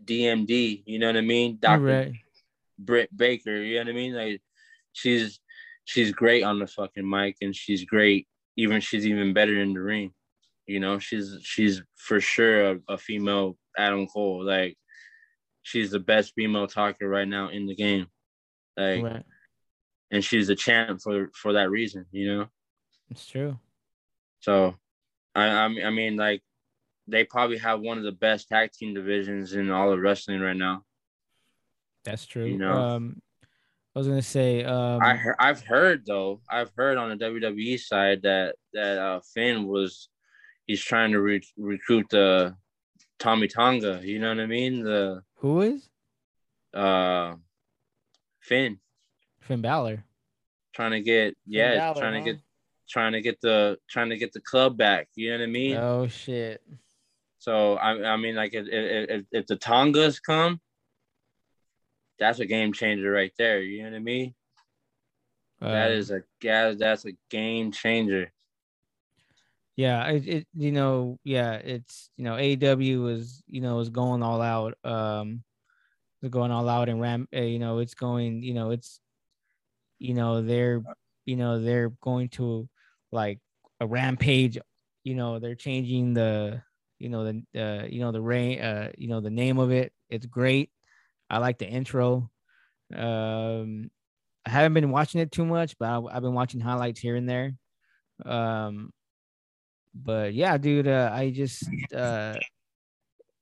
DMD, you know what I mean, Doctor right. Britt Baker, you know what I mean, like she's she's great on the fucking mic and she's great. Even she's even better in the ring. You know, she's she's for sure a, a female Adam Cole. Like she's the best female talker right now in the game. Like right. and she's a champ for for that reason, you know. It's true. So I I I mean like they probably have one of the best tag team divisions in all of wrestling right now. That's true. You know, um, I was gonna say. Um, I he- I've heard though. I've heard on the WWE side that that uh, Finn was he's trying to re- recruit the Tama Tonga. You know what I mean? The who is? Uh, Finn. Finn Balor. Trying to get yeah, Balor, trying huh? to get trying to get the trying to get the club back. You know what I mean? Oh shit. So I I mean like if if, if the Tongas come, that's a game changer right there. You know what I mean? Uh, that is a yeah, that's a game changer. Yeah, it, it you know, yeah, it's you know, AW was you know is going all out. Um they're going all out and ramp uh, you know, it's going, you know, it's you know, they're you know, they're going to like a rampage, you know, they're changing the you know the uh you know the rain uh you know the name of it. It's great. I like the intro. Um, I haven't been watching it too much, but I, have been watching highlights here and there. Um, but yeah, dude, uh, I just uh,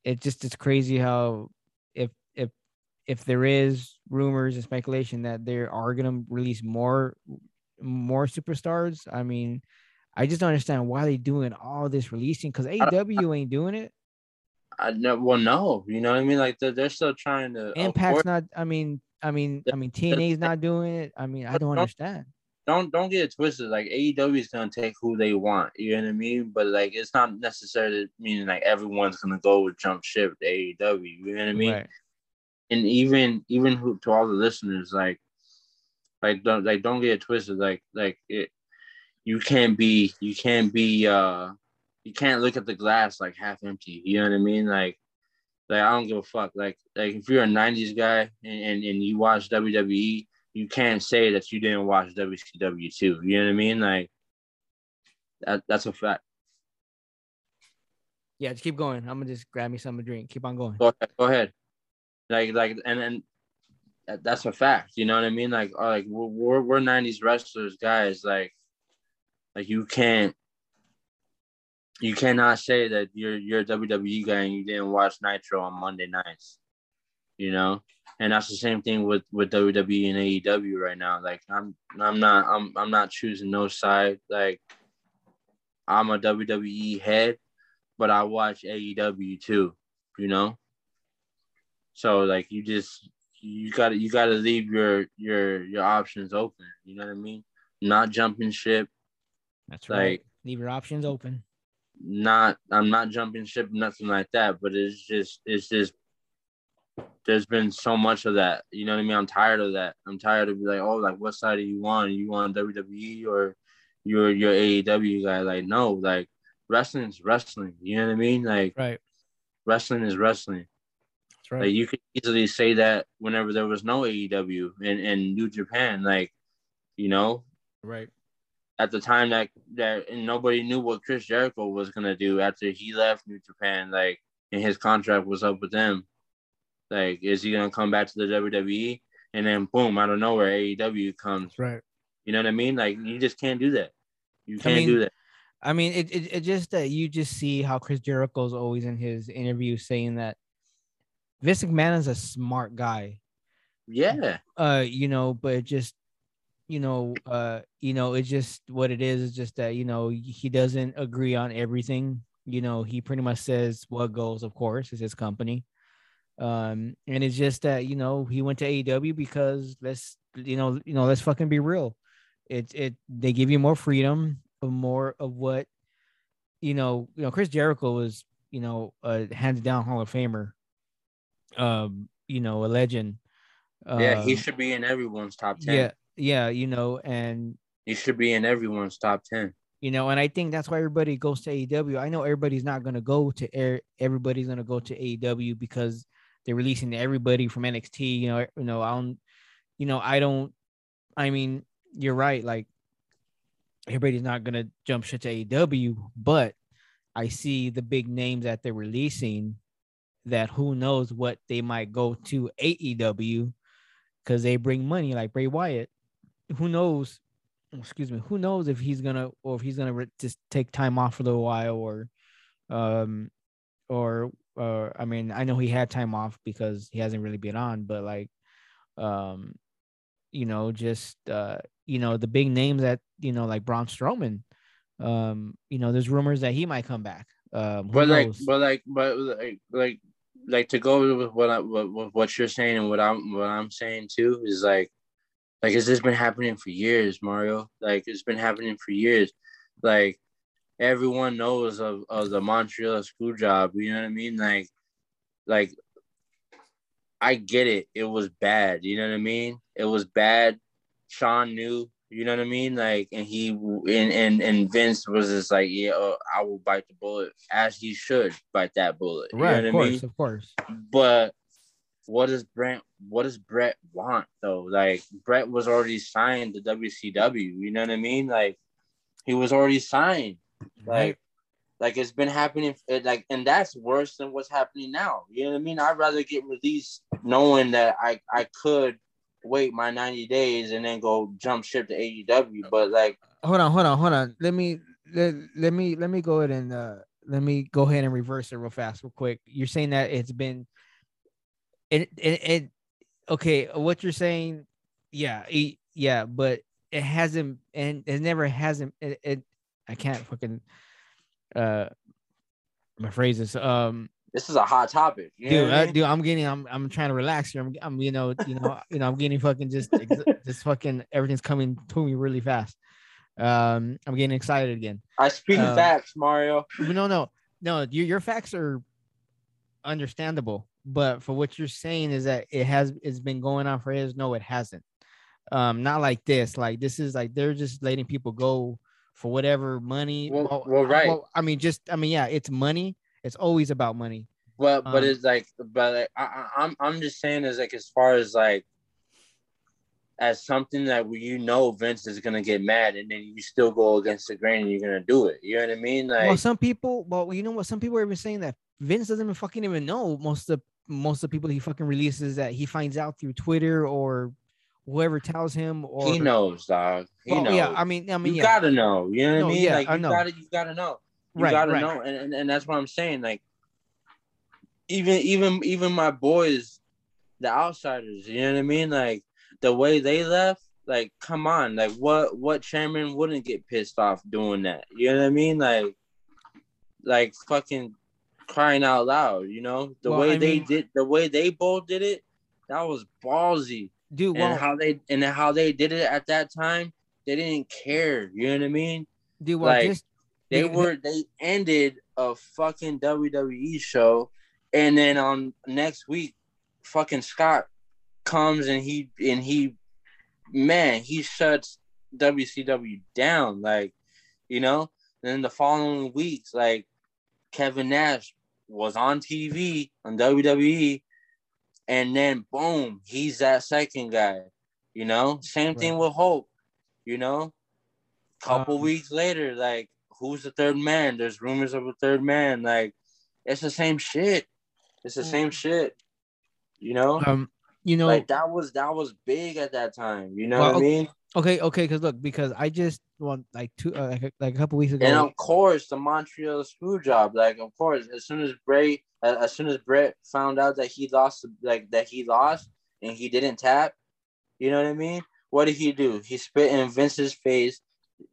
it just it's crazy how if if if there is rumors and speculation that they are gonna release more more superstars, I mean, I just don't understand why they're doing all this releasing because AEW ain't doing it. I know. Well, no, you know what I mean. Like they're, they're still trying to. Impact's not. I mean, I mean, I mean, TNA's not doing it. I mean, I don't understand. Don't don't get it twisted. Like AEW is gonna take who they want. You know what I mean? But like, it's not necessarily meaning like everyone's gonna go with jump ship to AEW. You know what I mean? Right. And even even who, to all the listeners, like, like don't like don't get it twisted. Like like it, you can't be you can't be uh you can't look at the glass like half empty. You know what I mean? Like, like I don't give a fuck. Like, like if you're a '90s guy and, and, and you watch WWE, you can't say that you didn't watch WCW too. You know what I mean? Like, that that's a fact. Yeah, just keep going. I'm gonna just grab me something to drink. Keep on going. Go ahead. Go ahead. Like, like, and then that's a fact. You know what I mean? Like, uh, like we're, we're we're '90s wrestlers, guys. Like, like you can't you cannot say that you're you're a WWE guy and you didn't watch Nitro on Monday nights. You know? And that's the same thing with with WWE and AEW right now. Like I'm I'm not I'm I'm not choosing no side. Like I'm a WWE head, but I watch AEW too, you know? So like you just you gotta you gotta leave your your your options open. You know what I mean? Not jumping ship. That's right. Like, leave your options open not I'm not jumping ship, nothing like that. But it's just it's just there's been so much of that. You know what I mean? I'm tired of that. I'm tired of be like, oh, like what side do you want? You want WWE or you're your AEW guy? Like, no, like wrestling is wrestling. You know what I mean? Like right. wrestling is wrestling. That's right. Like you could easily say that whenever there was no AEW in, in New Japan, like, you know, right at the time that that nobody knew what Chris Jericho was gonna do after he left New Japan, like and his contract was up with them. Like, is he gonna come back to the WWE? And then boom, out of nowhere, AEW comes. Right. You know what I mean? Like you just can't do that. You can't I mean, do that. I mean, it, it, it just that uh, you just see how Chris Jericho is always in his interview saying that Vince McMahon is a smart guy. Yeah. Uh, you know, but just you know, uh, you know, it's just what it is. It's just that you know he doesn't agree on everything. You know, he pretty much says what goes. Of course, is his company. Um, and it's just that you know he went to AEW because let's you know you know let's fucking be real. It it they give you more freedom, more of what you know. You know, Chris Jericho was you know a hands down Hall of Famer. Um, you know, a legend. Yeah, he Um, should be in everyone's top ten. Yeah, yeah, you know, and He should be in everyone's top ten. you know, and I think that's why everybody goes to AEW. I know everybody's not gonna go to air. Everybody's gonna go to AEW because they're releasing everybody from NXT. You know, you know, I don't, you know, I don't. I mean, you're right. Like everybody's not gonna jump shit to AEW, but I see the big names that they're releasing. That who knows what they might go to AEW because they bring money like Bray Wyatt. Who knows excuse me, who knows if he's gonna or if he's gonna re- just take time off for a little while or, um, or or I mean, I know he had time off because he hasn't really been on, but like, um, you know, just uh, you know, the big names that you know, like Braun Strowman, um, you know, there's rumors that he might come back. Um, But like, knows? but like, but like, like, like to go with what I, what, what what you're saying and what I'm what I'm saying too is like, like has this been happening for years, Mario? Like it's been happening for years. Like everyone knows of, of the Montreal screw job. You know what I mean? Like, like I get it. It was bad. You know what I mean? It was bad. Shawn knew. You know what I mean? Like, and he and and and Vince was just like, yeah, uh, I will bite the bullet as he should bite that bullet. You right, know of I course, mean? of course. But what does Brent? What does Brett want though? Like Brett was already signed to WCW. You know what I mean? Like he was already signed. Like, like it's been happening. Like, and that's worse than what's happening now. You know what I mean? I'd rather get released knowing that I I could wait my 90 days and then go jump ship to AEW. But like, hold on, hold on, hold on. Let me let, let me let me go ahead and uh let me go ahead and reverse it real fast, real quick. You're saying that it's been it it, it okay, what you're saying, yeah, it, yeah, but it hasn't and it never hasn't it, it I can't fucking uh my phrases um this is a hot topic. Dude, I I, mean? dude, I'm getting, I'm, I'm trying to relax here. I'm, I'm, you know, you know, you know, I'm getting fucking just, just fucking everything's coming to me really fast. Um, I'm getting excited again. I speak um, facts, Mario. No, no, no. Your, your facts are understandable, but for what you're saying is that it has, it's been going on for years. No, it hasn't. Um, not like this. Like this is like they're just letting people go for whatever money. Well- well, right. I mean, just, I mean, yeah, it's money. It's always about money. But but Um, it's like but like, I, I, I'm I'm just saying is like as far as like as something that you know Vince is gonna get mad and then you still go against the grain and you're gonna do it. You know what I mean? Like well, some people, well, you know what? Some people are even saying that Vince doesn't even fucking even know most of most of the people he fucking releases that he finds out through Twitter or whoever tells him. Or he knows, dog. He Well, knows. yeah, I mean, I mean, you yeah, gotta know. You know what No, I mean? yeah, like I you know. gotta you gotta know. You right, gotta right. know. And, and and that's what I'm saying. Like even even even my boys, the outsiders, you know what I mean? Like the way they left, like come on, like what what chairman wouldn't get pissed off doing that? You know what I mean? Like like fucking crying out loud, you know? The Well, way I they mean- did the way they both did it, that was ballsy dude. and how they and how they did it at that time, they didn't care. You know what I mean? dude, well, like, just They Because- were they ended a fucking WWE show, and then on next week, fucking Scott comes and he and he, man, he shuts WCW down. Like, you know. Then the following weeks, like Kevin Nash was on TV on WWE, and then boom, he's that second guy. You know, same thing with Hope. You know, couple Um, weeks later, like who's the third man? There's rumors of a third man. Like it's the same shit. It's the same shit. You know, um, you know, like that was that was big at that time. You know Well, what I okay, mean? Okay, okay, because look, because I just want like two, uh, like, a, like a couple weeks ago. And of course, the Montreal screw job. Like, of course, as soon as Bray, uh, as soon as Brett found out that he lost, like that he lost, and he didn't tap, you know what I mean? what did he do? He spit in Vince's face.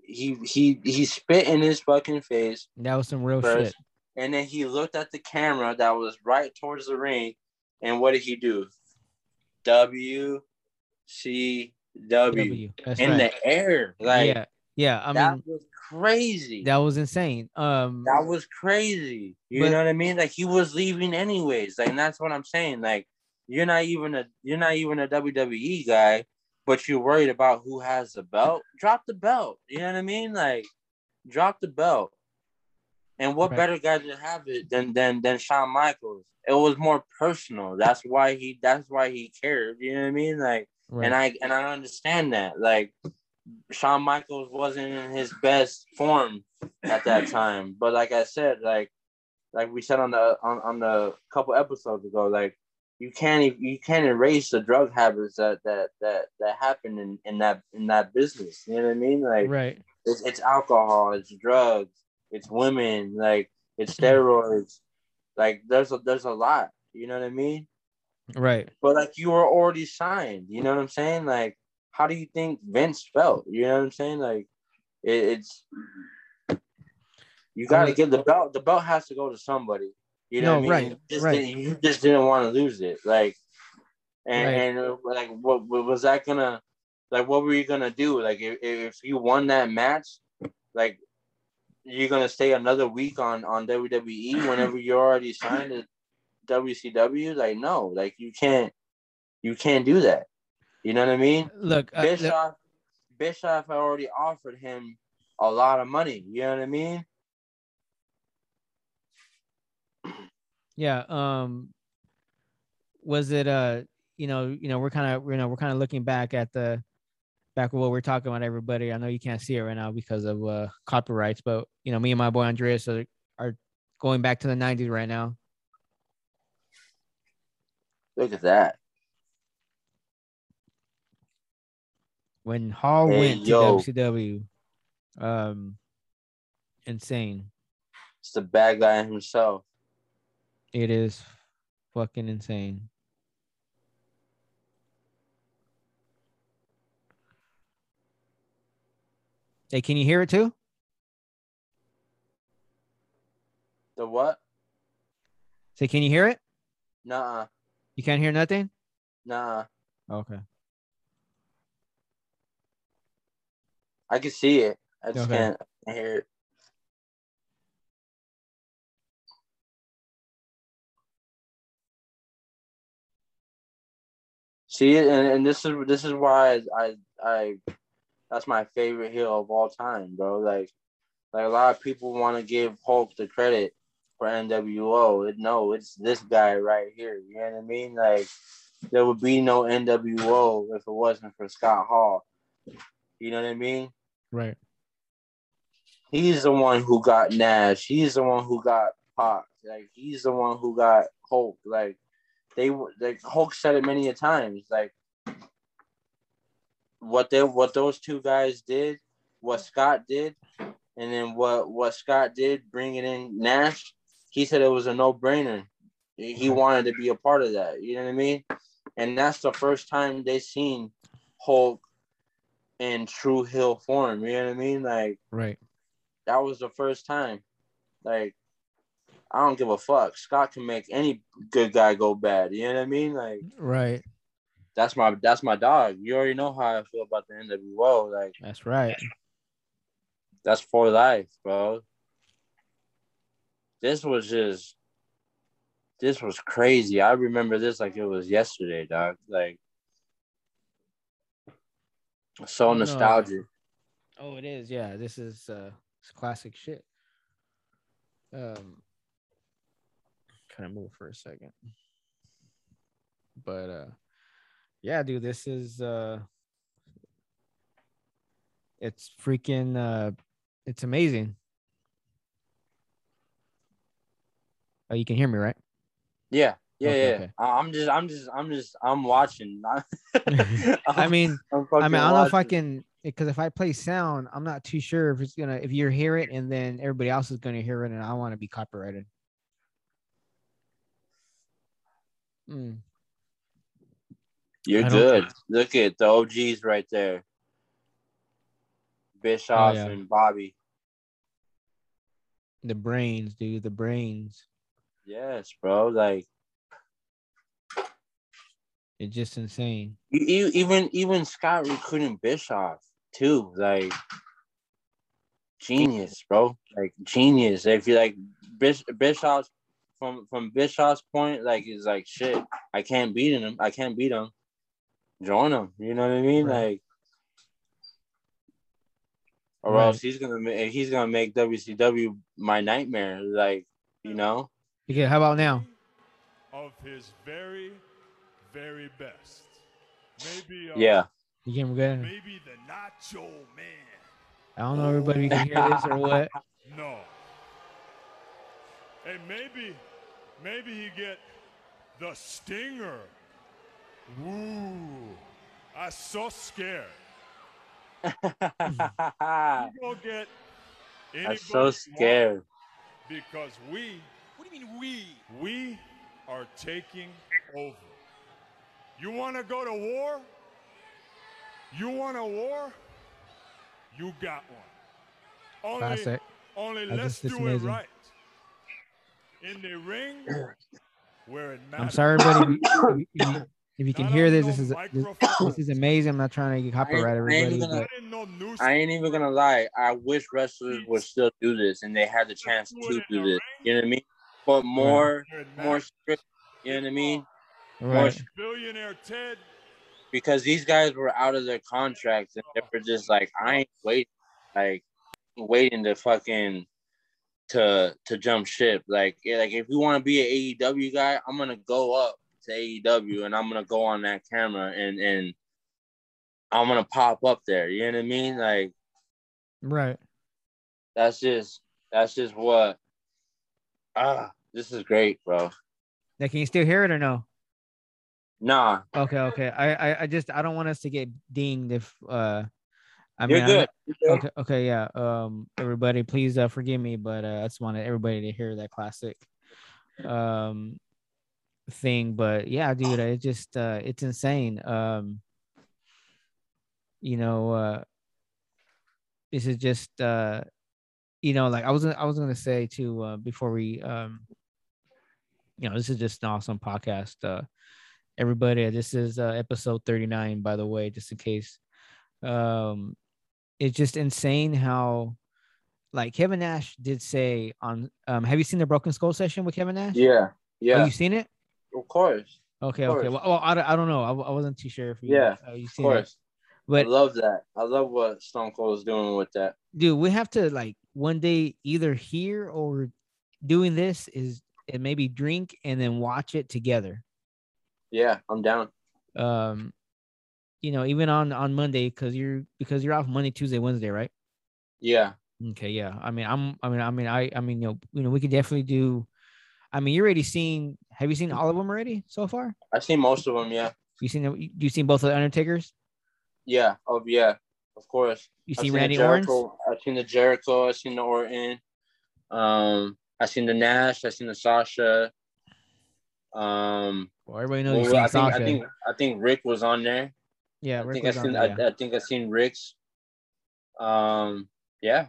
He he he spit in his fucking face. That was some real first, shit. And then he looked at the camera that was right towards the ring. And what did he do? W C W W. In right. the air. Like yeah, yeah. I that mean, was crazy. that was insane. Um, that was crazy. You But- know what I mean? Like he was leaving anyways. Like and that's what I'm saying. Like you're not even a you're not even a WWE guy, but you're worried about who has the belt. Drop the belt. You know what I mean? Like drop the belt. And what Right. better guy to have it than than than Shawn Michaels? It was more personal. That's why he that's why he cared. You know what I mean? Like right. and I and I understand that. Like Shawn Michaels wasn't in his best form at that time. But like I said, like like we said on the on, on the couple episodes ago, like you can't you can't erase the drug habits that that that that happen in, in that in that business. You know what I mean? Like right. it's, it's alcohol, it's drugs, it's women, like it's steroids. Like there's a there's a lot. You know what I mean? Right. But like you were already signed, you know what I'm saying? Like, how do you think Vince felt? You know what I'm saying? Like, it, it's you got to give the belt. The belt has to go to somebody. You know No, what I mean? right, You just, right. Didn't, you just didn't want to lose it, like, and Right. and like, what, what was that gonna? Like, what were you gonna do? Like, if if you won that match, like. You're gonna stay another week on on WWE whenever you're already signed WCW? Like, no, like you can't, you can't do that. You know what I mean? Look, uh, look, Bischoff, Bischoff had already offered him a lot of money. You know what I mean? yeah. Um, was it uh, you know, you know, we're kind of, you know, we're kind of looking back at the back of what we're talking about. Everybody, I know you can't see it right now because of uh copyrights, but you know, me and my boy Andreas are, are going back to the '90s right now. Look at that. when Hall Hey, went to yo. WCW. Um, insane. It's the bad guy himself. It is fucking insane. Hey, can you hear it too? The what? Say, can you hear it? Nah, You can't hear nothing? nah. Okay. I can see it. I just Okay. can't hear it. See it, and, and this is this is why I I that's my favorite heel of all time, bro. Like like a lot of people want to give Hulk the credit for NWO. It, no, it's this guy right here. You know what I mean? Like there would be no NWO if it wasn't for Scott Hall. You know what I mean? Right. He's the one who got Nash. He's the one who got Pac. Like he's the one who got Hulk. Like they like Hulk said it many a times. Like what they what those two guys did, what Scott did, and then what what Scott did, bringing in Nash. He said it was a no brainer. He wanted to be a part of that. You know what I mean? And that's the first time they seen Hulk in true heel form. You know what I mean? Like Right. that was the first time. Like, I don't give a fuck. Scott can make any good guy go bad. You know what I mean? Like, Right. that's my that's my dog. You already know how I feel about the NWO. Like, That's right. that's for life, bro. This was just, this was crazy. I remember this like it was yesterday, dog. Like, so No. nostalgic. Oh, it is. Yeah. This is uh it's classic shit. Um kind of move for a second. But uh yeah, dude, this is uh it's freaking uh it's amazing. Oh, you can hear me, right? Yeah, yeah, Okay, yeah. okay. I- I'm just, I'm just, I'm just, I'm watching. I mean, I'm I mean, I don't know if I can because if I play sound, I'm not too sure if it's gonna if you hear it and then everybody else is gonna hear it and I want to be copyrighted. Hmm. You're I don't- good. Look at the OGs right there. Bischoff Oh, yeah. and Bobby. The brains, dude. The brains. Yes, bro. Like It's just insane. you, you, even even Scott recruiting Bischoff too. Like genius, bro. Like genius. If you like Bish, Bischoff's from from Bischoff's point, like is like shit. I can't beat him. I can't beat him. Join him. You know what I mean? Right. Like. Or Right. else he's gonna ma- he's gonna make WCW my nightmare. Like you mm. know, Okay, how about now? Of his very, very best. Maybe. Uh, yeah. You can good. Maybe the Nacho Man. I don't know everybody can hear this or what. No. Hey, maybe, maybe he get the Stinger. Woo! I'm so scared. I'm You gonna get anybody so scared. because we. What do you mean we? We are taking over. You want to go to war? You want a war? You got one. Only, Classic. only That's let's just- it's do it right. In the ring, where it matters. I'm sorry, everybody. If you, if you, can Not hear this, no this is this, this is amazing. I'm not trying to get copyright I ain't everybody, even gonna- but I didn't know news. I ain't even gonna lie. I wish wrestlers would still do this, and they had the chance to do this. You know what I mean? But more, where it more strict. You know what I mean? More right. strict, Billionaire Ted. because these guys were out of their contracts, and they were just like, I ain't waiting, like waiting to fucking to to jump ship. Like, yeah, like if you want to be an AEW guy, I'm gonna go up to AEW, and I'm gonna go on that camera, and and I'm gonna pop up there. You know what I mean? Like. Right. that's just that's just what ah this is great bro Now, can you still hear it or no? nah Okay, okay. I, I, I just I don't want us to get dinged if uh I you're mean, good You're good. okay, okay, yeah. Um, everybody, please uh, forgive me, but uh, I just wanted everybody to hear that classic um thing. But yeah, dude, it just uh, it's insane. Um, you know, uh, this is just uh, you know, like I was I was gonna say too uh, before we um, you know, this is just an awesome podcast. Uh, everybody, this is uh, episode thirty nine, by the way, just in case. Um, it's just insane how like Kevin Nash did say on um have you seen the broken skull session with Kevin Nash? yeah Oh, yeah you seen it? of course Okay, Of okay. Well, well I, don't- I don't know. I, I wasn't too sure if you Yeah, uh, you of seen it. course But i love that i love what stone cold is doing with that dude, we have to like one day either here or doing this is and maybe drink and then watch it together. yeah i'm down Um, you know, even on on Monday because you're because you're off Monday, Tuesday, Wednesday, right? yeah Okay, yeah. I mean, I'm. I mean, I mean, I. I mean, you know, you know, we could definitely do. I mean, you're already seen. Have you seen all of them already so far? i've seen most of them yeah You seen? You seen both of the Undertakers? yeah oh yeah of course You seen the Randy Orton? I've seen the jericho i've seen the orton um i've seen the nash i've seen the sasha um Well, everybody knows you well, seen I think, Sasha. I think I think Rick was on there. yeah, I Rick think I seen there, yeah. I, I think I seen Rick's. Um, yeah,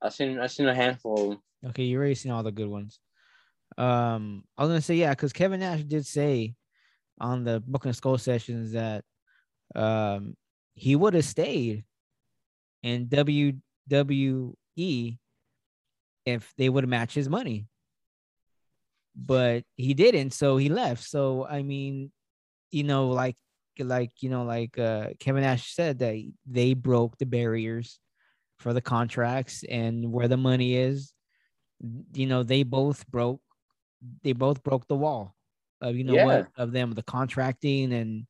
I seen I seen a handful. Okay, you already seen all the good ones. Um, I was gonna say yeah, because Kevin Nash did say on the Broken Skull sessions that um he would have stayed in WWE if they would matched his money. But he didn't, so he left. So I mean, you know, like like you know, like uh Kevin Nash said that they broke the barriers for the contracts and where the money is you know they both broke they both broke the wall of you know Yeah. what of them the contracting and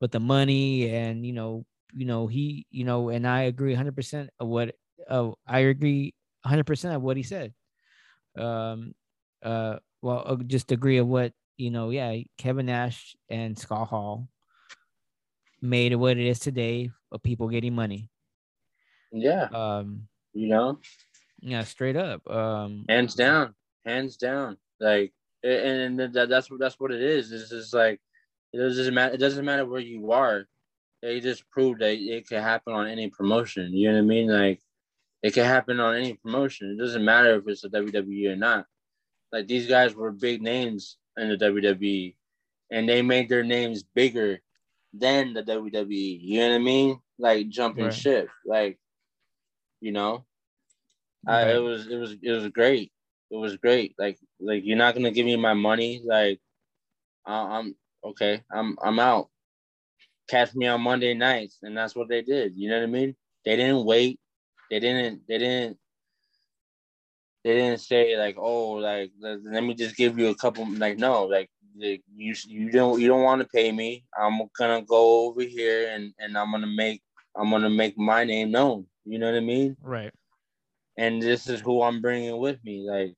with the money and you know you know he you know and i agree 100% of what uh, i agree 100% of what he said um uh well uh, just agree of what you know yeah kevin nash and scott hall made it what it is today of people getting money Yeah, um you know, yeah straight up um hands down, hands down. Like, and, and that, that's what that's what it is. It's just like, It doesn't matter. It doesn't matter where you are. They just proved that it could happen on any promotion. You know what I mean? Like it can happen on any promotion. It doesn't matter if it's a WWE or not. Like these guys were big names in the WWE, and they made their names bigger than the WWE. You know what I mean? Like jumping Right. ship. Like, you know, I, it was it was it was great. It was great. Like like you're not gonna give me my money. Like I, I'm okay. I'm I'm out. Catch me on Monday nights, and that's what they did. You know what I mean? They didn't wait. They didn't. They didn't. They didn't say like, oh, like let, me just give you a couple. Like no, like you you don't you don't want to pay me. I'm gonna go over here and and I'm gonna make I'm gonna make my name known. You know what I mean? right. and this is who I'm bringing with me. Like,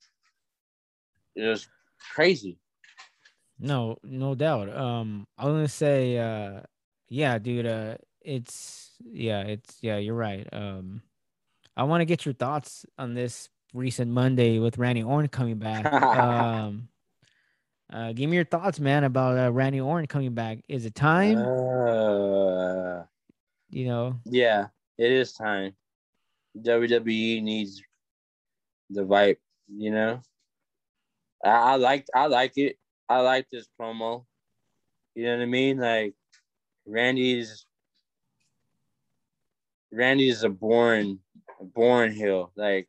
it was crazy. No, no doubt. Um, I was gonna say, uh, yeah, dude. Uh, it's yeah, it's yeah. You're right. Um, I want to get your thoughts on this recent Monday with Randy Orton coming back. um, uh, give me your thoughts, man, about uh, Randy Orton coming back. Is it time? Uh, you know, yeah, it is time. WWE needs the vibe. You know, I, I like I like it. I like this promo. You know what I mean? Like, Randy's Randy's a born a born heel. Like,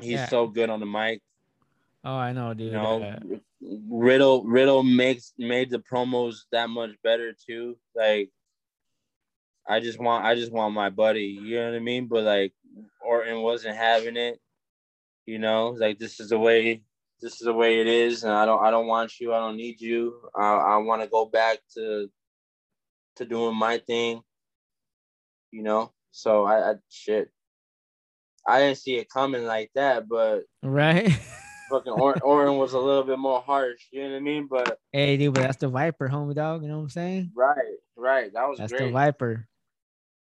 he's Yeah. so good on the mic. oh, I know, dude. You know, uh, Riddle Riddle makes made the promos that much better too. Like I just want I just want my buddy, you know what I mean? But like Orton wasn't having it. You know, like this is the way this is the way it is, and I don't I don't want you, I don't need you. I I want to go back to to doing my thing. You know? So I, I shit. I didn't see it coming like that, but right? fucking or- Orton was a little bit more harsh. You know what I mean? But hey, dude, but that's the Viper, homie dog. You know what I'm saying? right, right. That was That's the. Viper.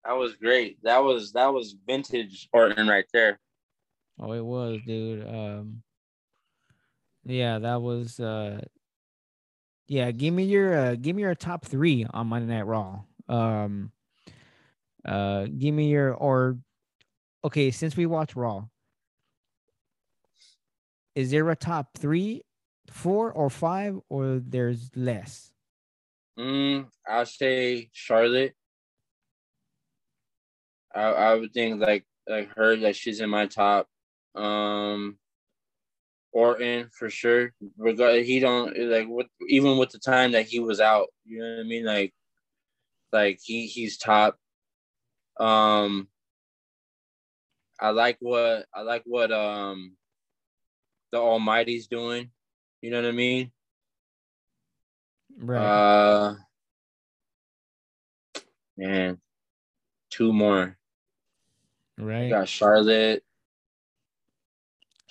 That was great. That was that was vintage Orton right there. Oh, it was, dude. Um, yeah, that was. Uh, yeah, give me your uh, give me your top three on Monday Night Raw. Um, uh, give me your or, okay, since we watch Raw, is there a top three, four, or five, or there's less? Mm, I'll say Charlotte. I I would think like like her that she's in my top. Um, Orton for sure. Regard he don't like what even with the time that he was out. You know what I mean? Like like he he's top. Um, I like what I like what um the Almighty's doing. You know what I mean? Right. Uh, man, two more. We right. got Charlotte.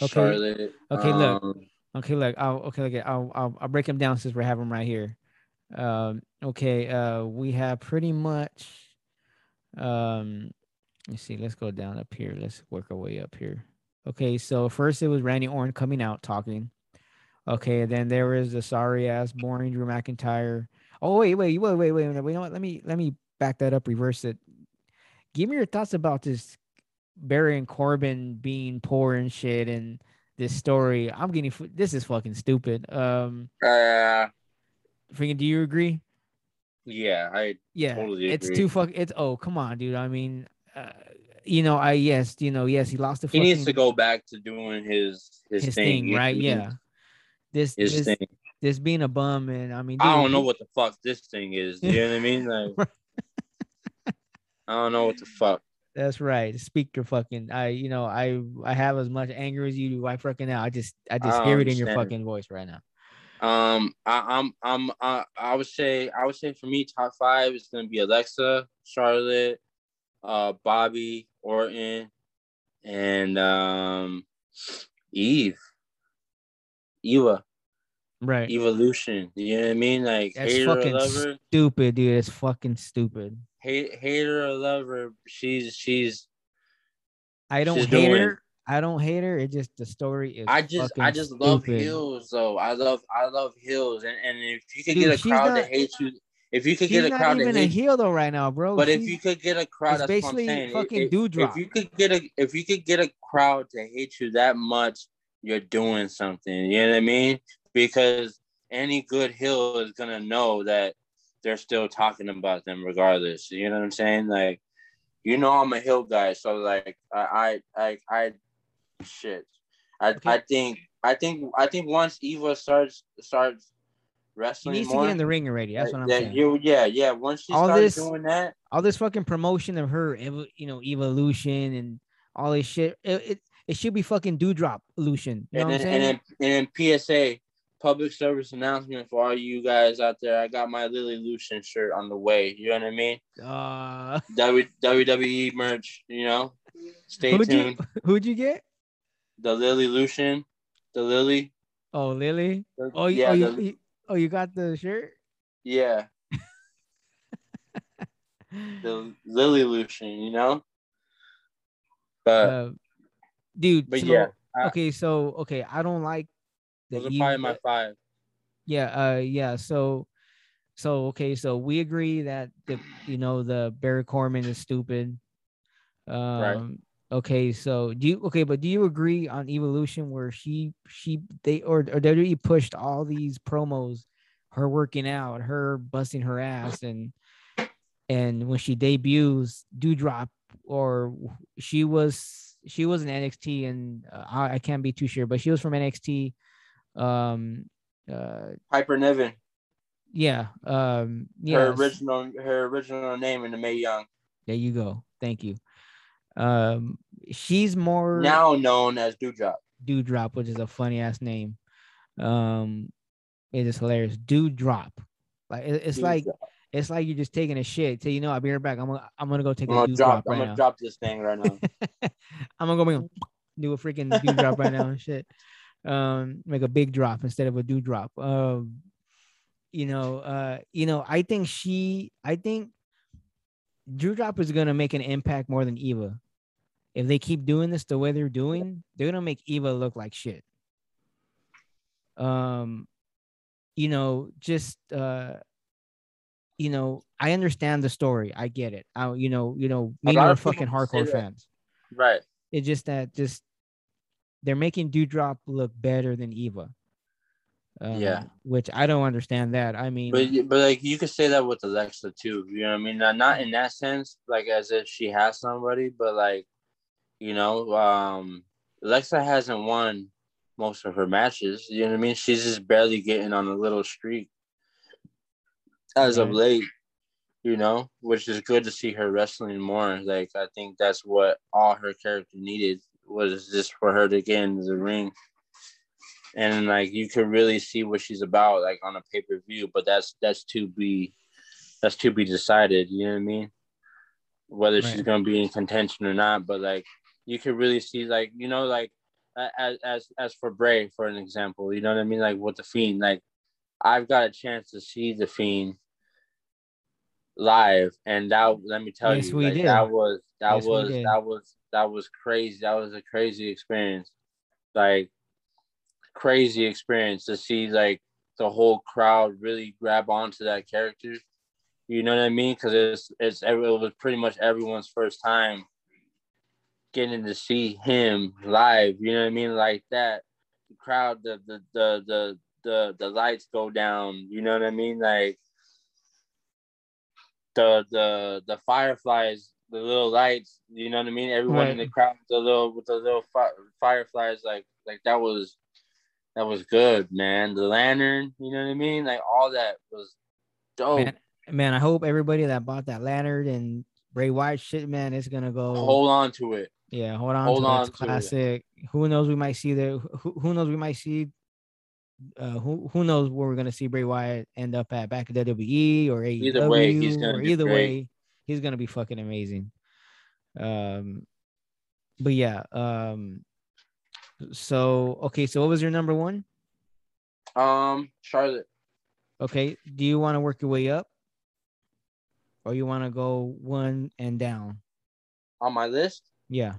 Okay. Charlotte. Okay, look. um, Okay, look, I'll okay, okay, I'll I'll, I'll break them down since we have them right here. Um, okay, uh, we have pretty much. Um, let's see. Let's go down up here. Let's work our way up here. Okay, so first it was Randy Orton coming out talking. Okay, then there was the sorry ass, boring Drew McIntyre. Oh wait, wait, wait, wait, wait. wait. You know what? Let me let me back that up, reverse it. Give me your thoughts about this Baron Corbin being poor and shit, and this story. I'm getting this is fucking stupid. Um, uh, freaking, do you agree? yeah, I Yeah, Totally it's too fuck. It's oh come on, dude. I mean, uh, you know, I yes, you know, yes, he lost the. he needs to go back to doing his his, his thing, thing, right? what I mean? Yeah. This His this thing. this being a bum, and I mean, I don't know what the fuck this thing is. You know what I mean? Like, I don't know what the fuck. That's right. Speak your fucking. I you know I I have as much anger as you do. I fucking now. I just I just I hear it in your fucking voice right now. Um, I, I'm, I'm, I, I would say, I would say for me, top five is gonna be Alexa, Charlotte, uh, Bobby, Orton, and um, Eve, Eva, Right. Evolution. You know what I mean? Like That's fucking stupid, dude. It's fucking stupid. Hate, her or love her, She's, she's, I don't She's hate doing- her. I don't hate her. It just the story is. I just I just love stupid. heels though. I love I love heels, and and if you could Dude, get a she's crowd to not- hate you, if you could She's get a not crowd to even a hate, heel though right now, bro. but if you could get a crowd, that's what I'm basically saying. fucking If- Doudrop. If you could get a if you could get a crowd to hate you that much, you're doing something. You know what I mean? Because any good heel is gonna know that they're still talking about them regardless. You know what I'm saying? Like, you know, I'm a heel guy, so like, I, I, I, I shit. I, Okay. I think, I think, I think once Eva starts starts she wrestling needs to get in the ring already. That's what I'm saying. you, yeah, yeah. Once she All starts this- doing that, all this fucking promotion of her, you know, evolution and all this shit. It, it, it should be fucking dewdrop illusion. You know and what I'm then, saying? and then and then PSA public service announcement for all you guys out there. I got my Lily Lucian shirt on the way. You know what I mean? uh, W WWE merch. You know, stay who'd you tuned. who'd you get? The Lily Lucian, the Lily. Oh, Lily. the- Oh, yeah, oh, you, the- you- oh, you got the shirt. yeah, the Lily Lucian. You know. But Uh, dude. but so- yeah, I- okay, so okay, I don't like those are probably my five. Yeah, uh yeah, so so okay, so we agree that the you know the Baron Corbin is stupid. Um okay, so do you okay, but do you agree on Evolution where she she they or or WWE pushed all these promos, her working out, her busting her ass and and when she debuts Doudrop or she was she was in NXT and uh, I, I can't be too sure, but she was from NXT um uh Piper Niven. yeah um yeah Her original her original name in the Mae Young. there you go. Thank you. Um she's more Now known as Doudrop. dewdrop which is a funny ass name. Um it is hilarious. Dewdrop. Like it- it's like it's like you're just taking a shit so you know i'll be right back. I'm gonna i'm gonna go take I'm a dewdrop I'm gonna now. drop this thing right now. i'm gonna go make a, do a freaking dewdrop right now and shit um make a big drop instead of a dew drop. um you know uh you know i think she i think dewdrop is gonna make an impact more than eva. If they keep doing this the way they're doing they're gonna make eva look like shit. Um you know just uh you know i understand the story. I get it. I you know you know me are fucking hardcore fans. Right. it's just that just they're making Doudrop look better than Eva. Um, Yeah. Which I don't understand that. I mean, But but like you could say that with Alexa too. You know what I mean? Not, not in that sense, like as if she has somebody, but like, you know, um, Alexa hasn't won most of her matches. You know what I mean? She's just barely getting on a little streak as of late. You know, which is good to see her wrestling more. Like I think that's what all her character needed was just for her to get into the ring. And like you could really see what she's about like on a pay-per-view but that's that's to be that's to be decided you know what i mean? Whether she's going to be in contention or not but like you could really see like you know like as as as for bray for an example you know what i mean? Like with the fiend like i've got a chance to see the fiend live and that let me tell Yes, you like, that was that Yes, was that was that was crazy. That was a crazy experience. Like crazy experience to see like the whole crowd really grab onto that character. You know what i mean? Because it's it's it was pretty much everyone's first time getting to see him live you know what i mean? Like that the crowd the the the the the, the lights go down you know what i mean? Like the the the fireflies the little lights you know what i mean everyone in the crowd with the little with the little fi- fireflies like like that was that was good man the lantern you know what i mean like all that was dope man, man, I hope everybody that bought that lantern and Bray Wyatt shit, man, is gonna go. hold on to it yeah, hold on. hold to it. on It's to it. classic. Who knows? We might see there. Who, who knows? We might see. Uh, who who knows where we're gonna see Bray Wyatt end up at back at WWE or AEW Either way, he's gonna either great. way, he's gonna be fucking amazing. Um, but yeah. Um, so okay, so what was your number one? um charlotte Okay, do you want to work your way up, or you want to go one and down? on my list Yeah,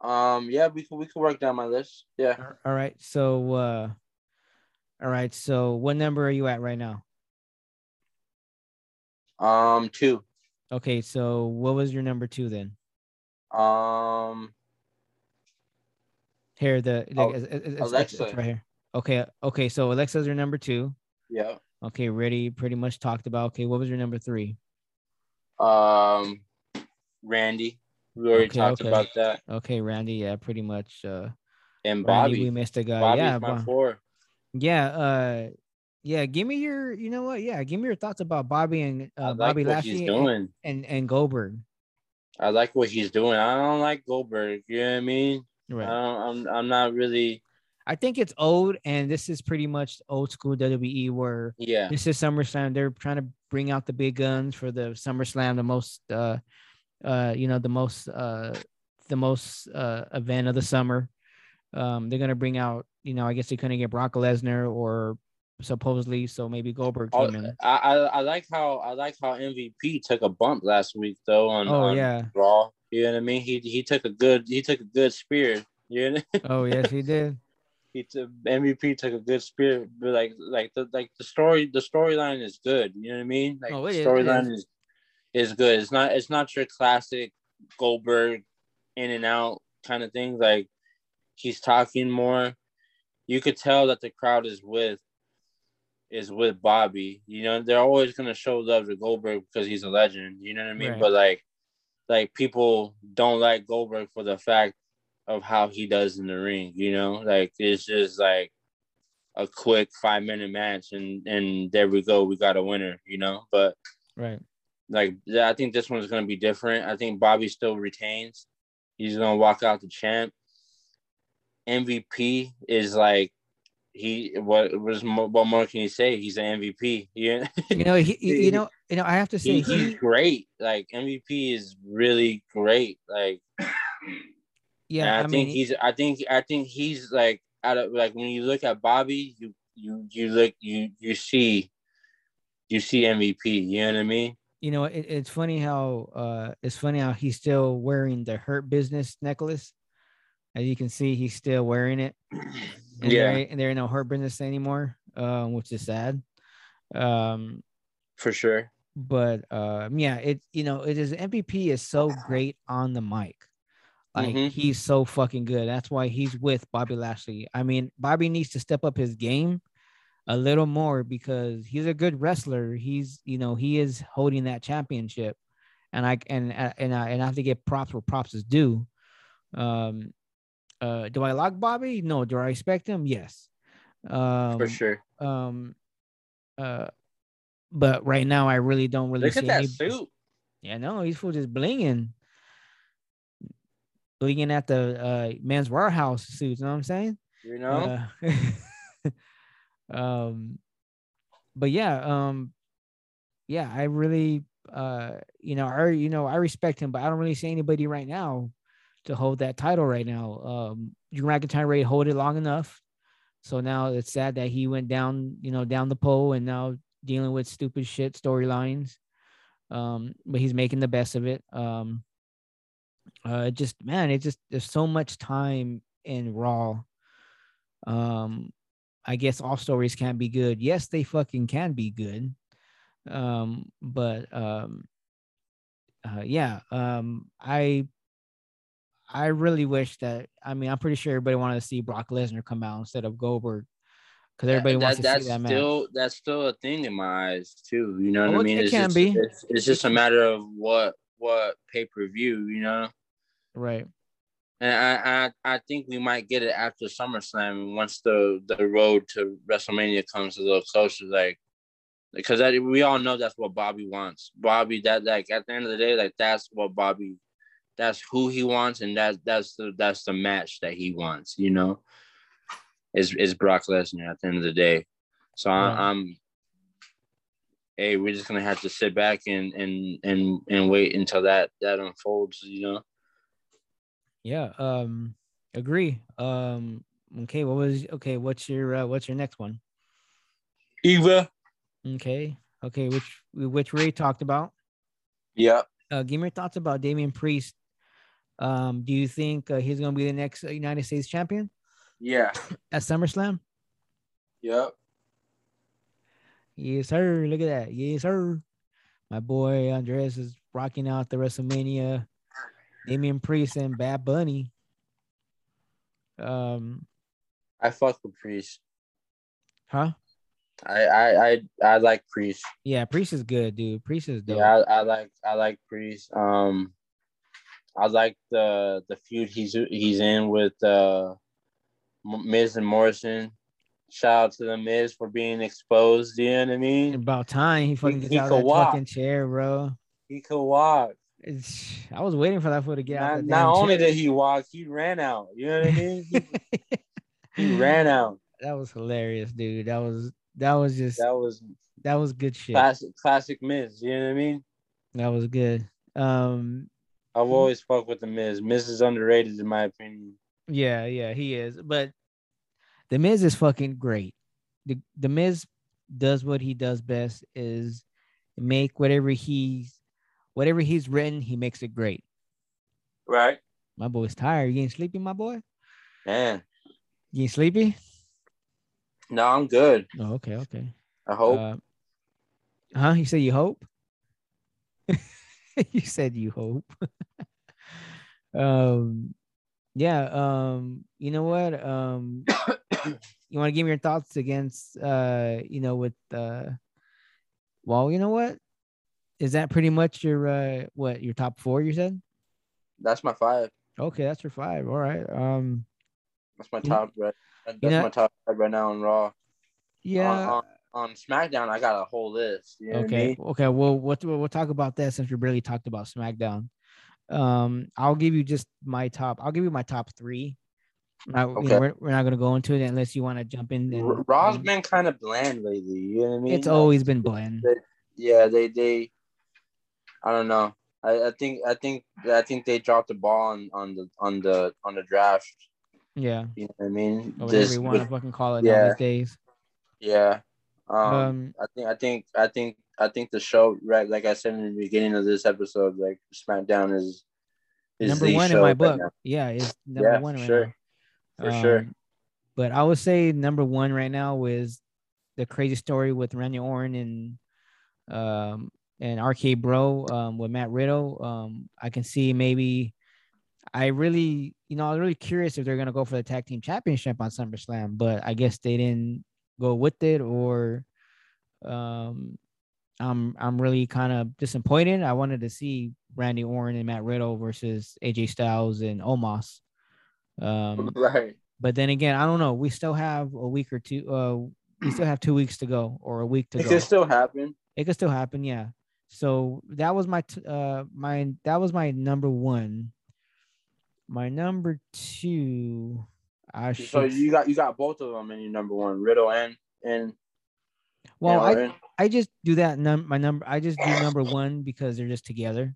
Um, yeah, we can we can work down my list. Yeah. All right. So uh all right. So what number are you at right now? Um, two. Okay, so what was your number two then? Um, Here, the, the Oh, it's- it's- it's- it's Alexa. right here. Okay, okay. So Alexa's your number two. yeah. Okay, ready. Pretty much talked about. Okay, what was your number three? Um, Randy. We already Okay, talked okay. about that. Okay, Randy. Yeah, pretty much. Uh, And Randy, we missed a guy. Bobby's yeah, my Bo- four. yeah. Uh, yeah. Give me your. You know what? Yeah, give me your thoughts about Bobby and uh, like Bobby Lashley he's and, doing. and and Goldberg. I like what he's doing. I don't like Goldberg. You know what I mean? Right. I don't, I'm I'm not really. I think it's old, and this is pretty much old school WWE where Yeah. this is SummerSlam. They're trying to bring out the big guns for the SummerSlam, the most, uh, uh, you know, the most, uh, the most uh, event of the summer. Um, they're gonna bring out, you know, I guess they couldn't get Brock Lesnar or supposedly, so maybe Goldberg Oh, came in. I, I I like how I like how MVP took a bump last week though on, Oh on yeah, Raw. You know what I mean? He he took a good he took a good spear. You know? oh yes, he did. he took MVP took a good spear, but like like the like the story the storyline is good. You know what I mean? Like Oh, it the is, storyline is is good. It's not it's not your classic Goldberg in and out kind of thing. Like he's talking more. You could tell that the crowd is with is with Bobby. You know, they're always gonna show love to Goldberg because he's a legend. You know what I mean? Right. But like like people don't like Goldberg for the fact of how he does in the ring, you know? Like it's just like a quick five minute match and and there we go, we got a winner, you know? But Right. Like yeah, I think this one's gonna be different. I think Bobby still retains. He's gonna walk out the champ. MVP is like he what was what more can you say? He's an MVP. Yeah, You know, he, you- you know, you know, I have to say he, he's he, great. Like MVP is really great. Like yeah, I, I, think mean, he's I think I think he's like out of like when you look at Bobby, you you you look you you see you see MVP. You know what I mean? You know, it, it's funny how uh it's funny how he's still wearing the Hurt Business necklace. As you can see, he's still wearing it. And yeah, there, there ain't no Hurt Business anymore, um, which is sad. Um, for sure. but um, yeah, it you know, it is MVP is so great on the mic. Like Mhm. he's so fucking good. That's why he's with Bobby Lashley. I mean, Bobby needs to step up his game a little more because he's a good wrestler. He's, you know, he is holding that championship, and I and and I and I have to get props where props is due. Um, uh, do I like Bobby? No. Do I respect him? Yes. Um, For sure. Um, uh, but right now I really don't really Look at that any. suit. Yeah, no, he's full just blinging, blinging at the uh man's Wearhouse suits. You know what I'm saying? You know? Uh, um, but yeah, um, yeah, I really, uh, you know, I, you know, I respect him, but I don't really see anybody right now to hold that title right now. Um, Drew McIntyre hold it long enough, so now it's sad that he went down, you know, down the pole and now dealing with stupid shit storylines. Um, but he's making the best of it. Um, uh, just man, it just there's so much time in Raw. Um, I guess all stories can't be good. Yes, they fucking can be good. Um, but um, uh, yeah, um, I I really wish that. I mean, I'm pretty sure everybody wanted to see Brock Lesnar come out instead of Goldberg because everybody That- wants to that's see that match. still that's still a thing in my eyes too. You know what Oh, I mean? it it's can just, be. It's, it's just a matter of what what pay per view. You know. Right. And I, I I think we might get it after SummerSlam once the the road to WrestleMania comes a little closer. Like because that, we all know that's what Bobby wants. Bobby that like at the end of the day, like that's what Bobby that's who he wants and that that's the that's the match that he wants, you know. Is is Brock Lesnar at the end of the day. So Right. I, I'm hey, we're just gonna have to sit back and and and and wait until that that unfolds, you know. Yeah. Um. Agree. Um. Okay. What was okay? What's your uh, What's your next one? Eva. Okay. Okay. Which which Ray talked about. Yeah. Uh, give me your thoughts about Damian Priest Um, do you think uh, he's gonna be the next United States champion Yeah. at SummerSlam? Yep. Yes, sir. Look at that. Yes, sir. My boy Andreas is rocking out the WrestleMania. Damian Priest and Bad Bunny. Um, I fuck with Priest. huh? I I I, I like Priest. Yeah, Priest is good, dude. Priest is dope. Yeah, I, I like I like Priest. Um, I like the the feud he's he's in with uh Miz and Morrison. Shout out to the Miz for being exposed. You know what I mean? About time he fucking gets he out of that walk. fucking chair, bro. He could walk. It's, I was waiting for that fool to get. Not, the not only chair. did he walk, he ran out. You know what I mean? He, ran out. that was hilarious, dude. That was that was just that, was That was was good shit. classic, classic Miz. You know what I mean? That was good. Um, I've always fucked with the Miz. Miz is underrated in my opinion. yeah, yeah, he is. But the Miz is fucking great. The the Miz does what he does best is make whatever he's whatever he's written, he makes it great. Right? My boy's tired. You ain't sleepy, my boy? Man. You ain't sleepy? No, I'm good. Oh, okay, okay. I hope. Uh, huh? You say you hope? you said you hope. um, yeah. Um, you know what? Um, you want to give me your thoughts against, uh, you know, with, uh, well, you know what? Is that pretty much your, uh, what your top four? You said. That's my five. Okay, that's your five. All right. Um, That's my top right. That's you know- my top five right now on Raw. yeah. On, on, on SmackDown, I got a whole list. You know what I Okay. mean? Okay. Well, what we'll talk about that since we barely talked about SmackDown. Um, I'll give you just my top. I'll give you my top three. Not, you know, Okay. we're, we're not gonna go into it unless you want to jump in. And, R- Raw's and- been kind of bland lately. You know what I mean? it's Like, always been bland. yeah, they they. I don't know. I, I think I think I think they dropped the ball on, on the on the on the draft. Yeah. You know what I mean? Or whatever Just you want to fucking call it yeah. nowadays. days. yeah. Um, Um, I think I think I think I think the show right like I said in the beginning of this episode like SmackDown is is number one in my book. now. yeah, it's number Yeah, one for right sure. now. For sure. Um, But I would say number one right now is the crazy story with Randy Orton and um and RK Bro um with Matt Riddle. Um I can see maybe I really you know I'm really curious if they're gonna go for the tag team championship on SummerSlam, but I guess they didn't go with it or um I'm I'm really kind of disappointed. I wanted to see Randy Orton and Matt Riddle versus AJ Styles and Omos. Um right. but then again, I don't know. We still have a week or two. Uh, we still have two weeks to go, or a week to It go. can still happen. it could still happen, yeah. So that was my t- uh my that was my number one. My number two, I should. So you got you got both of them in your number one, Riddle and and well, I and Orton. I just do that. Num- my number, I just do number one because they're just together.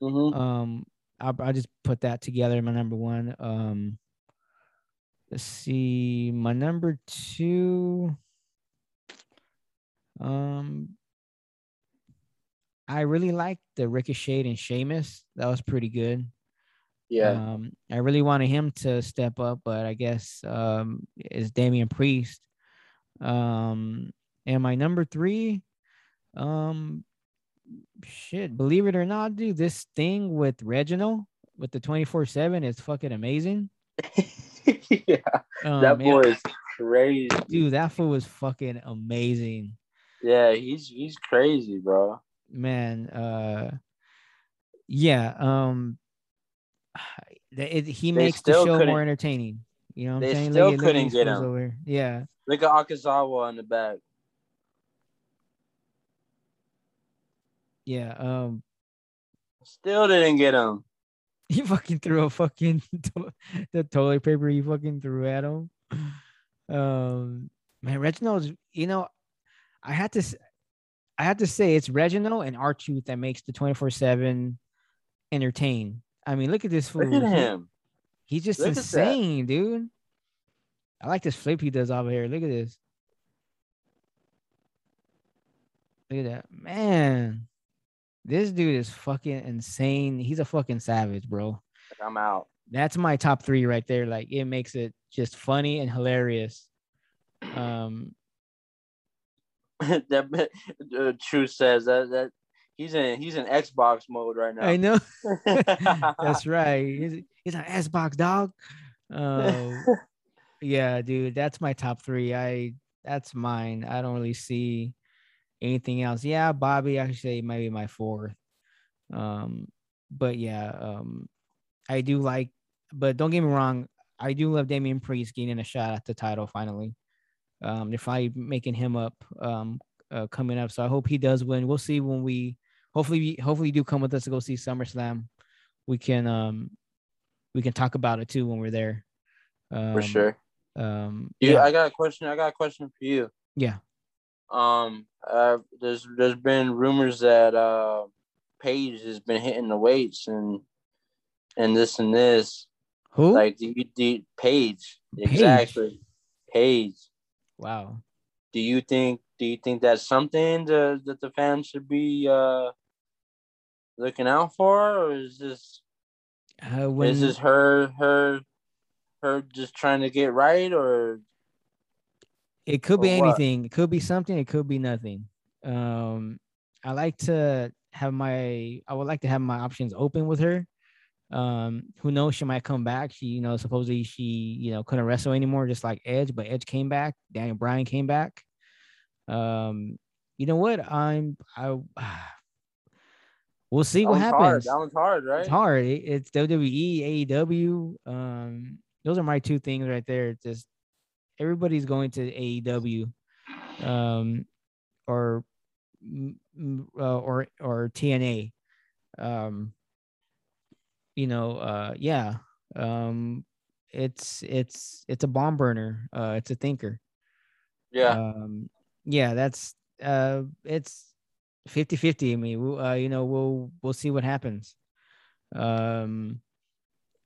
Mhm. Um, I I just put that together. in My number one. Um, let's see. My number two. Um, I really liked the Ricochet and Sheamus. That was pretty good. yeah. Um, I really wanted him to step up, but I guess um is Damian Priest. Um, and my number three, um, shit, believe it or not, dude, this thing with Reginald with the 24-7 is fucking amazing. yeah. Um, that boy is crazy. dude, that fool was fucking amazing. Yeah, he's he's crazy, bro. Man uh yeah um it, he They makes the show more entertaining you know what they i'm saying still couldn't get him. over yeah Look at Akazawa in the back. yeah um Still didn't get him. he fucking threw a fucking to- the toilet paper he fucking threw at him um man reginald's you know i had to i have to say it's reginald and truth that makes the 24-7 entertain i mean look at this fool Look at him. He's just Look insane, dude. I like this flip he does over here. Look at this. Look at that. Man. This dude is fucking insane. He's a fucking savage, bro. I'm out. That's my top three right there. Like it makes it just funny and hilarious. Um, that uh, True says that that he's in he's in Xbox mode right now. I know. That's right. He's, he's an Xbox dog. Uh, yeah, dude, that's my top three. I that's mine. I don't really see anything else. Yeah, Bobby, I should say maybe my fourth. Um, but yeah, um, I do like, but don't get me wrong, I do love Damian Priest getting a shot at the title finally. Um, they're finally making him up um uh, coming up. So I hope he does win. We'll see when we hopefully hopefully you do come with us to go see SummerSlam. We can um we can talk about it too when we're there. Um, For sure. Um You, yeah, I got a question. I got a question for you. yeah. Um, uh, there's there's been rumors that uh, Paige has been hitting the weights and and this and this. Who? Like do you do Paige Paige. exactly? Paige. Wow. Do you think do you think that's something to, that the fans should be uh looking out for, or is this Uh, when is this her her her just trying to get right, or it could be what? anything. It could be something. It could be nothing. Um, I like to have my. I would like to have my options open with her. Um, who knows? She might come back. She, you know, supposedly she, you know, couldn't wrestle anymore, just like Edge. But Edge came back. Daniel Bryan came back. Um, you know what? I'm. I. We'll see that what one's hard. happens. That one's hard, right? It's hard. It- It's WWE, AEW. Um, those are my two things right there. Just everybody's going to AEW, um, or uh, or or TNA. Um, you know, uh, yeah. Um, it's it's it's a bomb burner. Uh, it's a thinker. Yeah. Um, yeah, that's uh, it's 50-50. I mean, we'll, uh, you know, we'll we'll see what happens. Um,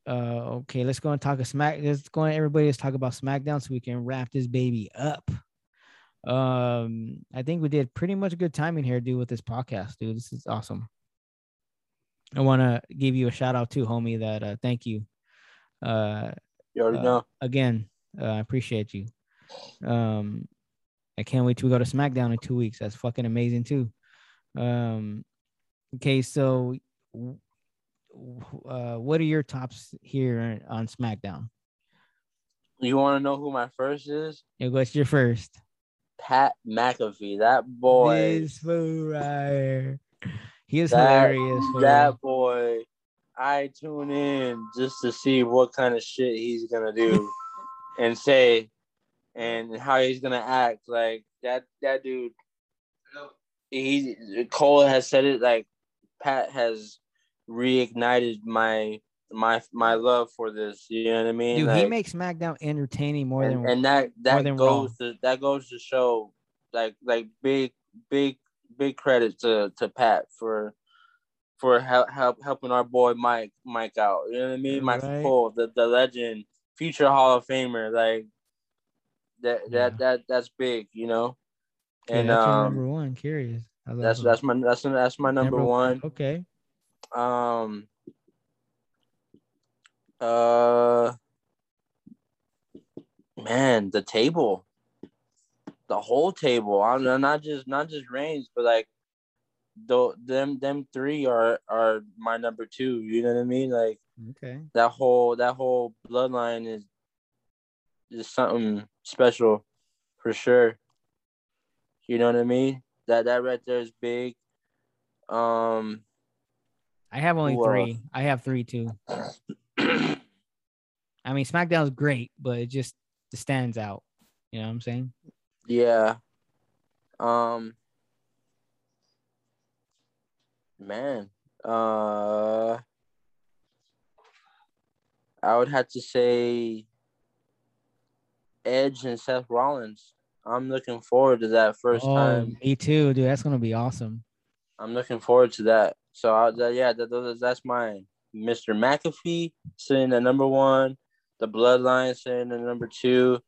uh, okay, let's go and talk a smack. Let's go and everybody let's talk about SmackDown so we can wrap this baby up. Um, I think we did pretty much good timing here, dude, with this podcast, dude. This is awesome. I want to give you a shout out too, homie. That uh, thank you. Uh, you already uh, know. again, uh, I appreciate you. Um, I can't wait to go to SmackDown in two weeks. That's fucking amazing too. Um, okay, so uh, what are your tops here on SmackDown? You want to know who my first is? Yeah, What's your first? Pat McAfee. That boy. This fool right here. He is That- hilarious. That boy. I tune in just to see what kind of shit he's gonna do and say and how he's gonna act. Like that that dude he Cole has said it like Pat has reignited my my my love for this. You know what I mean? Dude, Like, he makes SmackDown entertaining more and, than and that that goes to that goes to show like like big big big credit to to Pat for for help, help helping our boy Mike Mike out. You know what I mean? Mike Right. Cole, the, the legend, future Hall of Famer. Like that Yeah. that that that's big. You know. And that's um, number one. Curious. That's that's my that's that's my number, one. Okay. Um. Uh. Man, the table, the whole table. I'm not- just not just Reigns, but like, the them them three are are my number two. You know what I mean? Like Okay. that whole that whole bloodline is is something special, for sure. You know what I mean? That that right there is big. Um. I have only uh, three. I have three too. I mean, SmackDown's great, but it just it stands out. You know what I'm saying? Yeah. Um man. Uh I would have to say Edge and Seth Rollins. I'm looking forward to that first oh, time. me too, dude. That's gonna be awesome. I'm looking forward to that. So I, that, yeah, that, that, that's mine. Mr. McAfee sitting at number one, the Bloodline sitting at number two,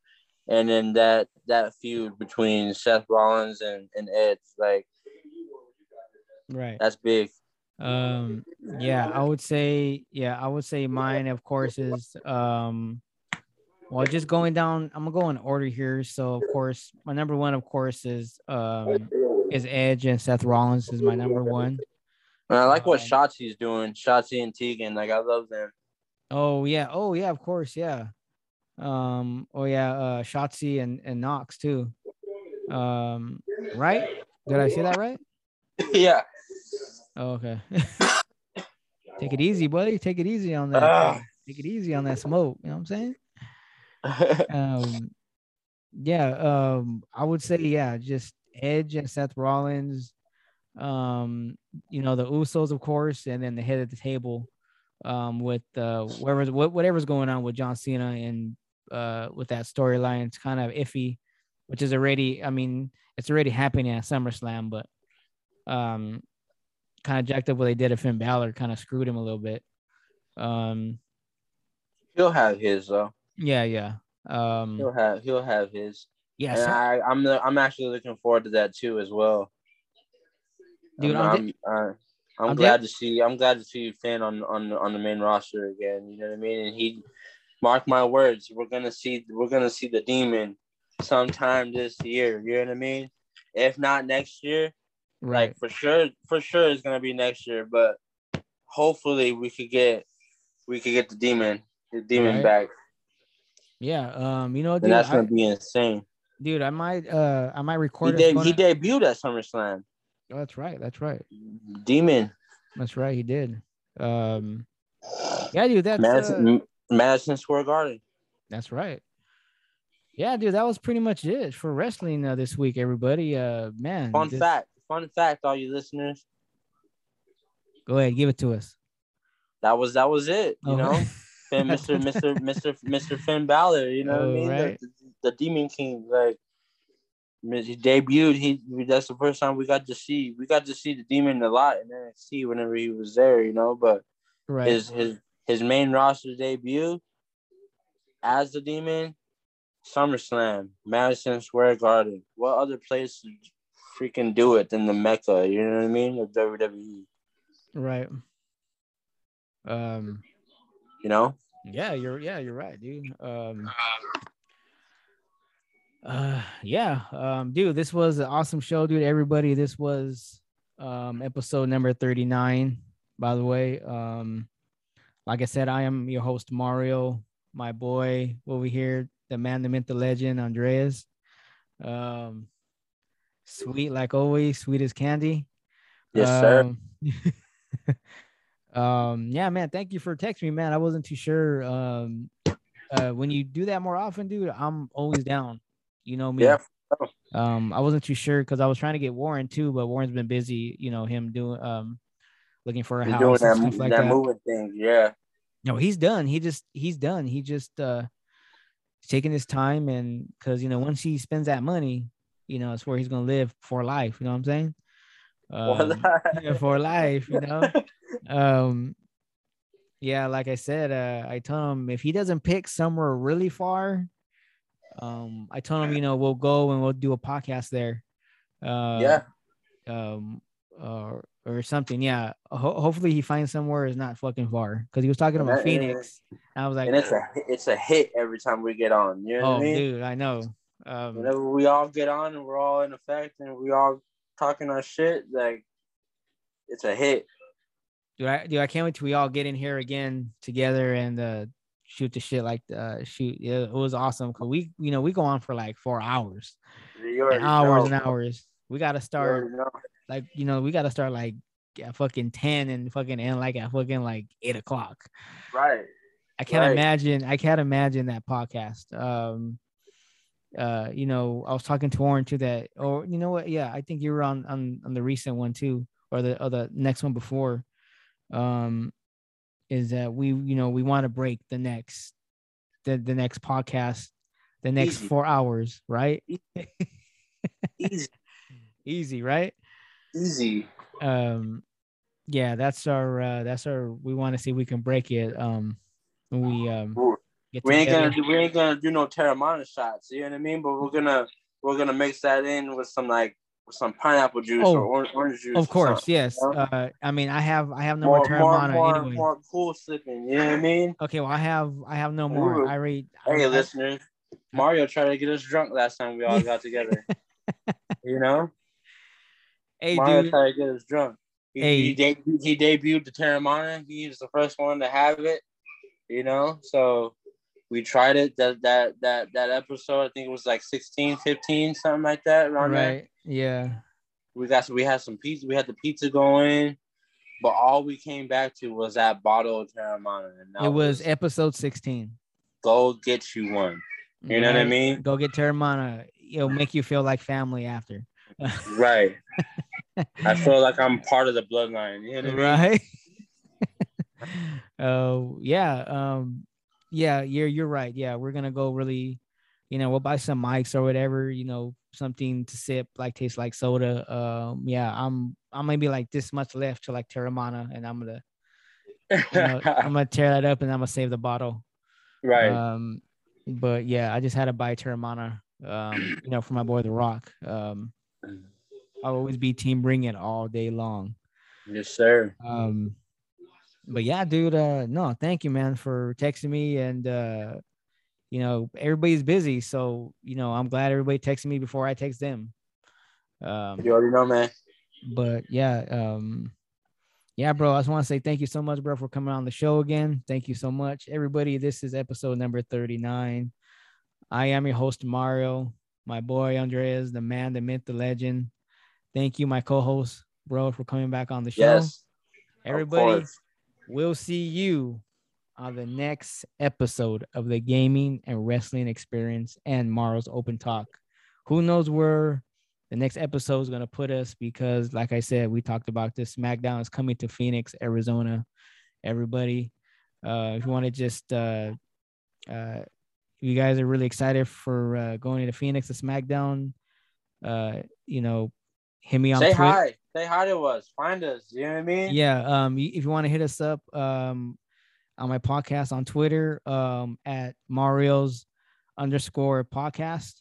and then that that feud between Seth Rollins and, and Edge, like Right. that's big. Um, yeah, I would say, yeah, I would say mine, of course, is um, well, just going down. I'm gonna go in order here. So, of course, my number one, of course, is um, is Edge and Seth Rollins is my number one. And I like what Um, Shotzi's doing. Shotzi and Tegan, like I love them. Oh yeah, oh yeah, of course, yeah. Um, oh yeah, uh, Shotzi and and Nox too. Um, right? Did I say that right? yeah. Oh, okay. Take it easy, buddy. Take it easy on that. Ah. Take it easy on that smoke. You know what I'm saying? um yeah um i would say yeah just edge and seth rollins um you know the usos of course and then the head of the table um with uh whatever's what, whatever's going on with john cena and uh with that storyline it's kind of iffy which is already i mean it's already happening at summerslam but um kind of jacked up what they did at finn Balor kind of screwed him a little bit um he'll have his though. yeah yeah um He'll have he'll have his. yeah and I, I'm the, I'm actually looking forward to that too as well. Dude, I'm, I'm I'm, uh, I'm I'm glad to see I'm glad to see Finn on on on the main roster again. You know what I mean? And he, mark my words, we're gonna see we're gonna see the demon sometime this year. You know what I mean? If not next year, right like for sure, for sure it's gonna be next year. But hopefully we could get we could get the demon the demon Right. back, Yeah, um, you know, dude, that's gonna be insane. dude, I might, uh, I might He, record. de- he debuted at SummerSlam. Oh, that's right, that's right, Demon. that's right. He did. Um, yeah, dude, that's Madison, uh, Madison Square Garden. that's right. Yeah, dude, that was pretty much it for wrestling uh, this week. Everybody, uh, man, Fun this- fact, fun fact, all you listeners. Go ahead, give it to us. That was that was it. You Oh. know, Finn, Mr. Mr. Mr. Mr. Finn Balor. You know what I Oh, mean? right. The, the, the Demon King, like he debuted. He that's the first time we got to see we got to see the Demon a lot in NXT whenever he was there. You know, but right. his his his main roster debut as the Demon, SummerSlam, Madison Square Garden. What other place would freaking do it than the Mecca? You know what I mean? Of WWE. right. Um. You know. Yeah, you're. Yeah, you're right, dude. Um. Uh. Yeah. Um. Dude, this was an awesome show, dude. Everybody, this was um episode number thirty nine. By the way, um, like I said, I am your host Mario. My boy over here, the man, the myth, the legend, Andreas. Um. Sweet like always, sweet as candy. Yes, sir. Um, um, yeah, man. Thank you for texting me, man. I wasn't too sure. Um, uh, when you do that more often, dude, I'm always down. You know me. Yeah. Um, I wasn't too sure because I was trying to get Warren too, but Warren's been busy. You know him doing um, looking for a He's house doing and that, stuff like that that. moving thing. Yeah. No, he's done. He just he's done. He just uh taking his time and because you know once he spends that money, you know it's where he's gonna live for life. You know what I'm saying? Um, yeah, for life, you know. um, yeah, like I said, uh, I told him if he doesn't pick somewhere really far, um, I told him, you know, we'll go and we'll do a podcast there. Uh, yeah. um or or something yeah Ho- hopefully he finds somewhere is not fucking far because he was talking about and- phoenix and i was like and it's a it's a hit every time we get on. You know oh what I mean? dude i know um Whenever we all get on and we're all in effect and we all talking our shit, like it's a hit. dude I, dude I can't wait till we all get in here again together and uh shoot the shit like uh shoot yeah it was awesome because we you know we go on for like four hours and hours know. and hours we gotta start already know. Like you know we gotta start like at fucking 10 and fucking end like at fucking like eight o'clock Right. I can't Right. imagine. I can't imagine that podcast. Um, uh, you know, I was talking to Warren too that, or you know what? Yeah, I think you were on on on the recent one too, or the or the next one before. Um, is that we you know we want to break the next the the next podcast, the next Easy. four hours, right? Easy. Easy, right? Easy. um yeah that's our uh that's our we want to see if we can break it um we um get We ain't gonna do we ain't gonna do no Teremana shots, you know what I mean? But we're gonna we're gonna mix that in with some like with some pineapple juice Oh, or orange, orange juice. Of course, yes. you know? Uh, I mean, I have I have no more more, Teremana more, anyway. more cool sipping. You know what I mean? Okay, well, I have I have no more. Ooh. I read. Hey, I- listeners, Mario tried to get us drunk last time we all got together. you know, Hey, Mario dude. tried to get us drunk. He, Hey. he, debuted, he debuted the Teremana. He was the first one to have it. You know, so we tried it. That that that that episode, I think it was like 16, 15, something like that. Around there. Right. Yeah. We got we had some pizza. We had the pizza going, but all we came back to was that bottle of Teremana. It was episode 16. go get you one. You know what I mean? Go get Teremana. It'll make you feel like family after. Right. I feel like I'm part of the bloodline. You know right? Oh yeah um yeah you're you're right. Yeah we're gonna go really you know we'll buy some mics or whatever you know something to sip like tastes like soda. Um yeah i'm i'm gonna be like this much left to like Teremana and i'm gonna you know, i'm gonna tear that up and i'm gonna save the bottle. Right. um but yeah i just had to buy Teremana um you know for my boy the rock. Um i'll always be team bring it all day long yes, sir. um, but yeah, dude. Uh, no, thank you, man, for texting me. And uh, you know, everybody's busy, so you know, I'm glad everybody texted me before I text them. Um, You already know, man. but yeah, um, yeah, bro. I just want to say thank you so much, bro, for coming on the show again. Thank you so much, everybody. This is episode number 39. I am your host, Mario. My boy Andreas, the man, the myth, the legend. Thank you, my co-host, bro, for coming back on the show. Yes. Everybody, we'll see you on the next episode of the gaming and wrestling experience and Mario's open talk. Who knows where the next episode is going to put us because, like I said, we talked about this. SmackDown is coming to Phoenix, Arizona. Everybody, uh, if you want to just, uh, uh, you guys are really excited for uh, going to Phoenix to SmackDown, uh, you know, hit me on Say Twitter hi. Say hi to us. Find us. You know what I mean? yeah um if you want to hit us up um on my podcast on twitter um at mario's underscore podcast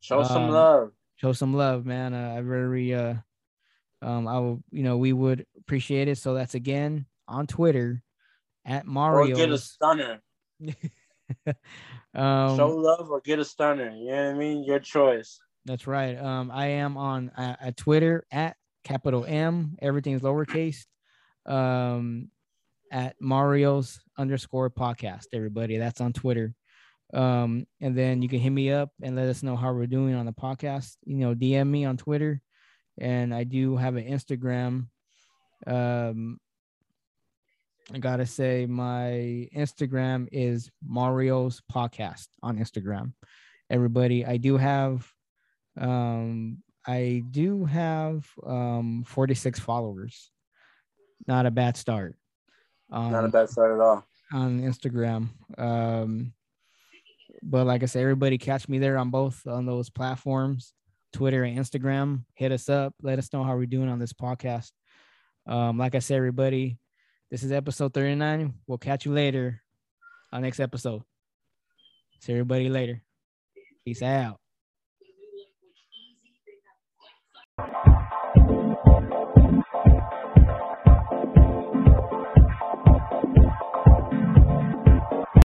Show some Um, love. show some love man uh, i very uh um i will you know we would appreciate it so that's again on twitter at Mario Or get a stunner. um Show love or get a stunner. You know what I mean? Your choice. That's right. Um, I am on uh, at Twitter at capital M. Everything's lowercase. Um, at Mario's underscore podcast. Everybody, that's on Twitter. Um, and then you can hit me up and let us know how we're doing on the podcast. You know, DM me on Twitter, and I do have an Instagram. Um, I gotta say, my Instagram is Mario's podcast on Instagram. Everybody, I do have um i do have um 46 followers. Not a bad start um, Not a bad start at all. on instagram. Um but like i said everybody catch me there on both on those platforms twitter and instagram. Hit us up. Let us know how we're doing on this podcast. Um like i said everybody this is episode 39 we'll catch you later on next episode. See everybody later. Peace out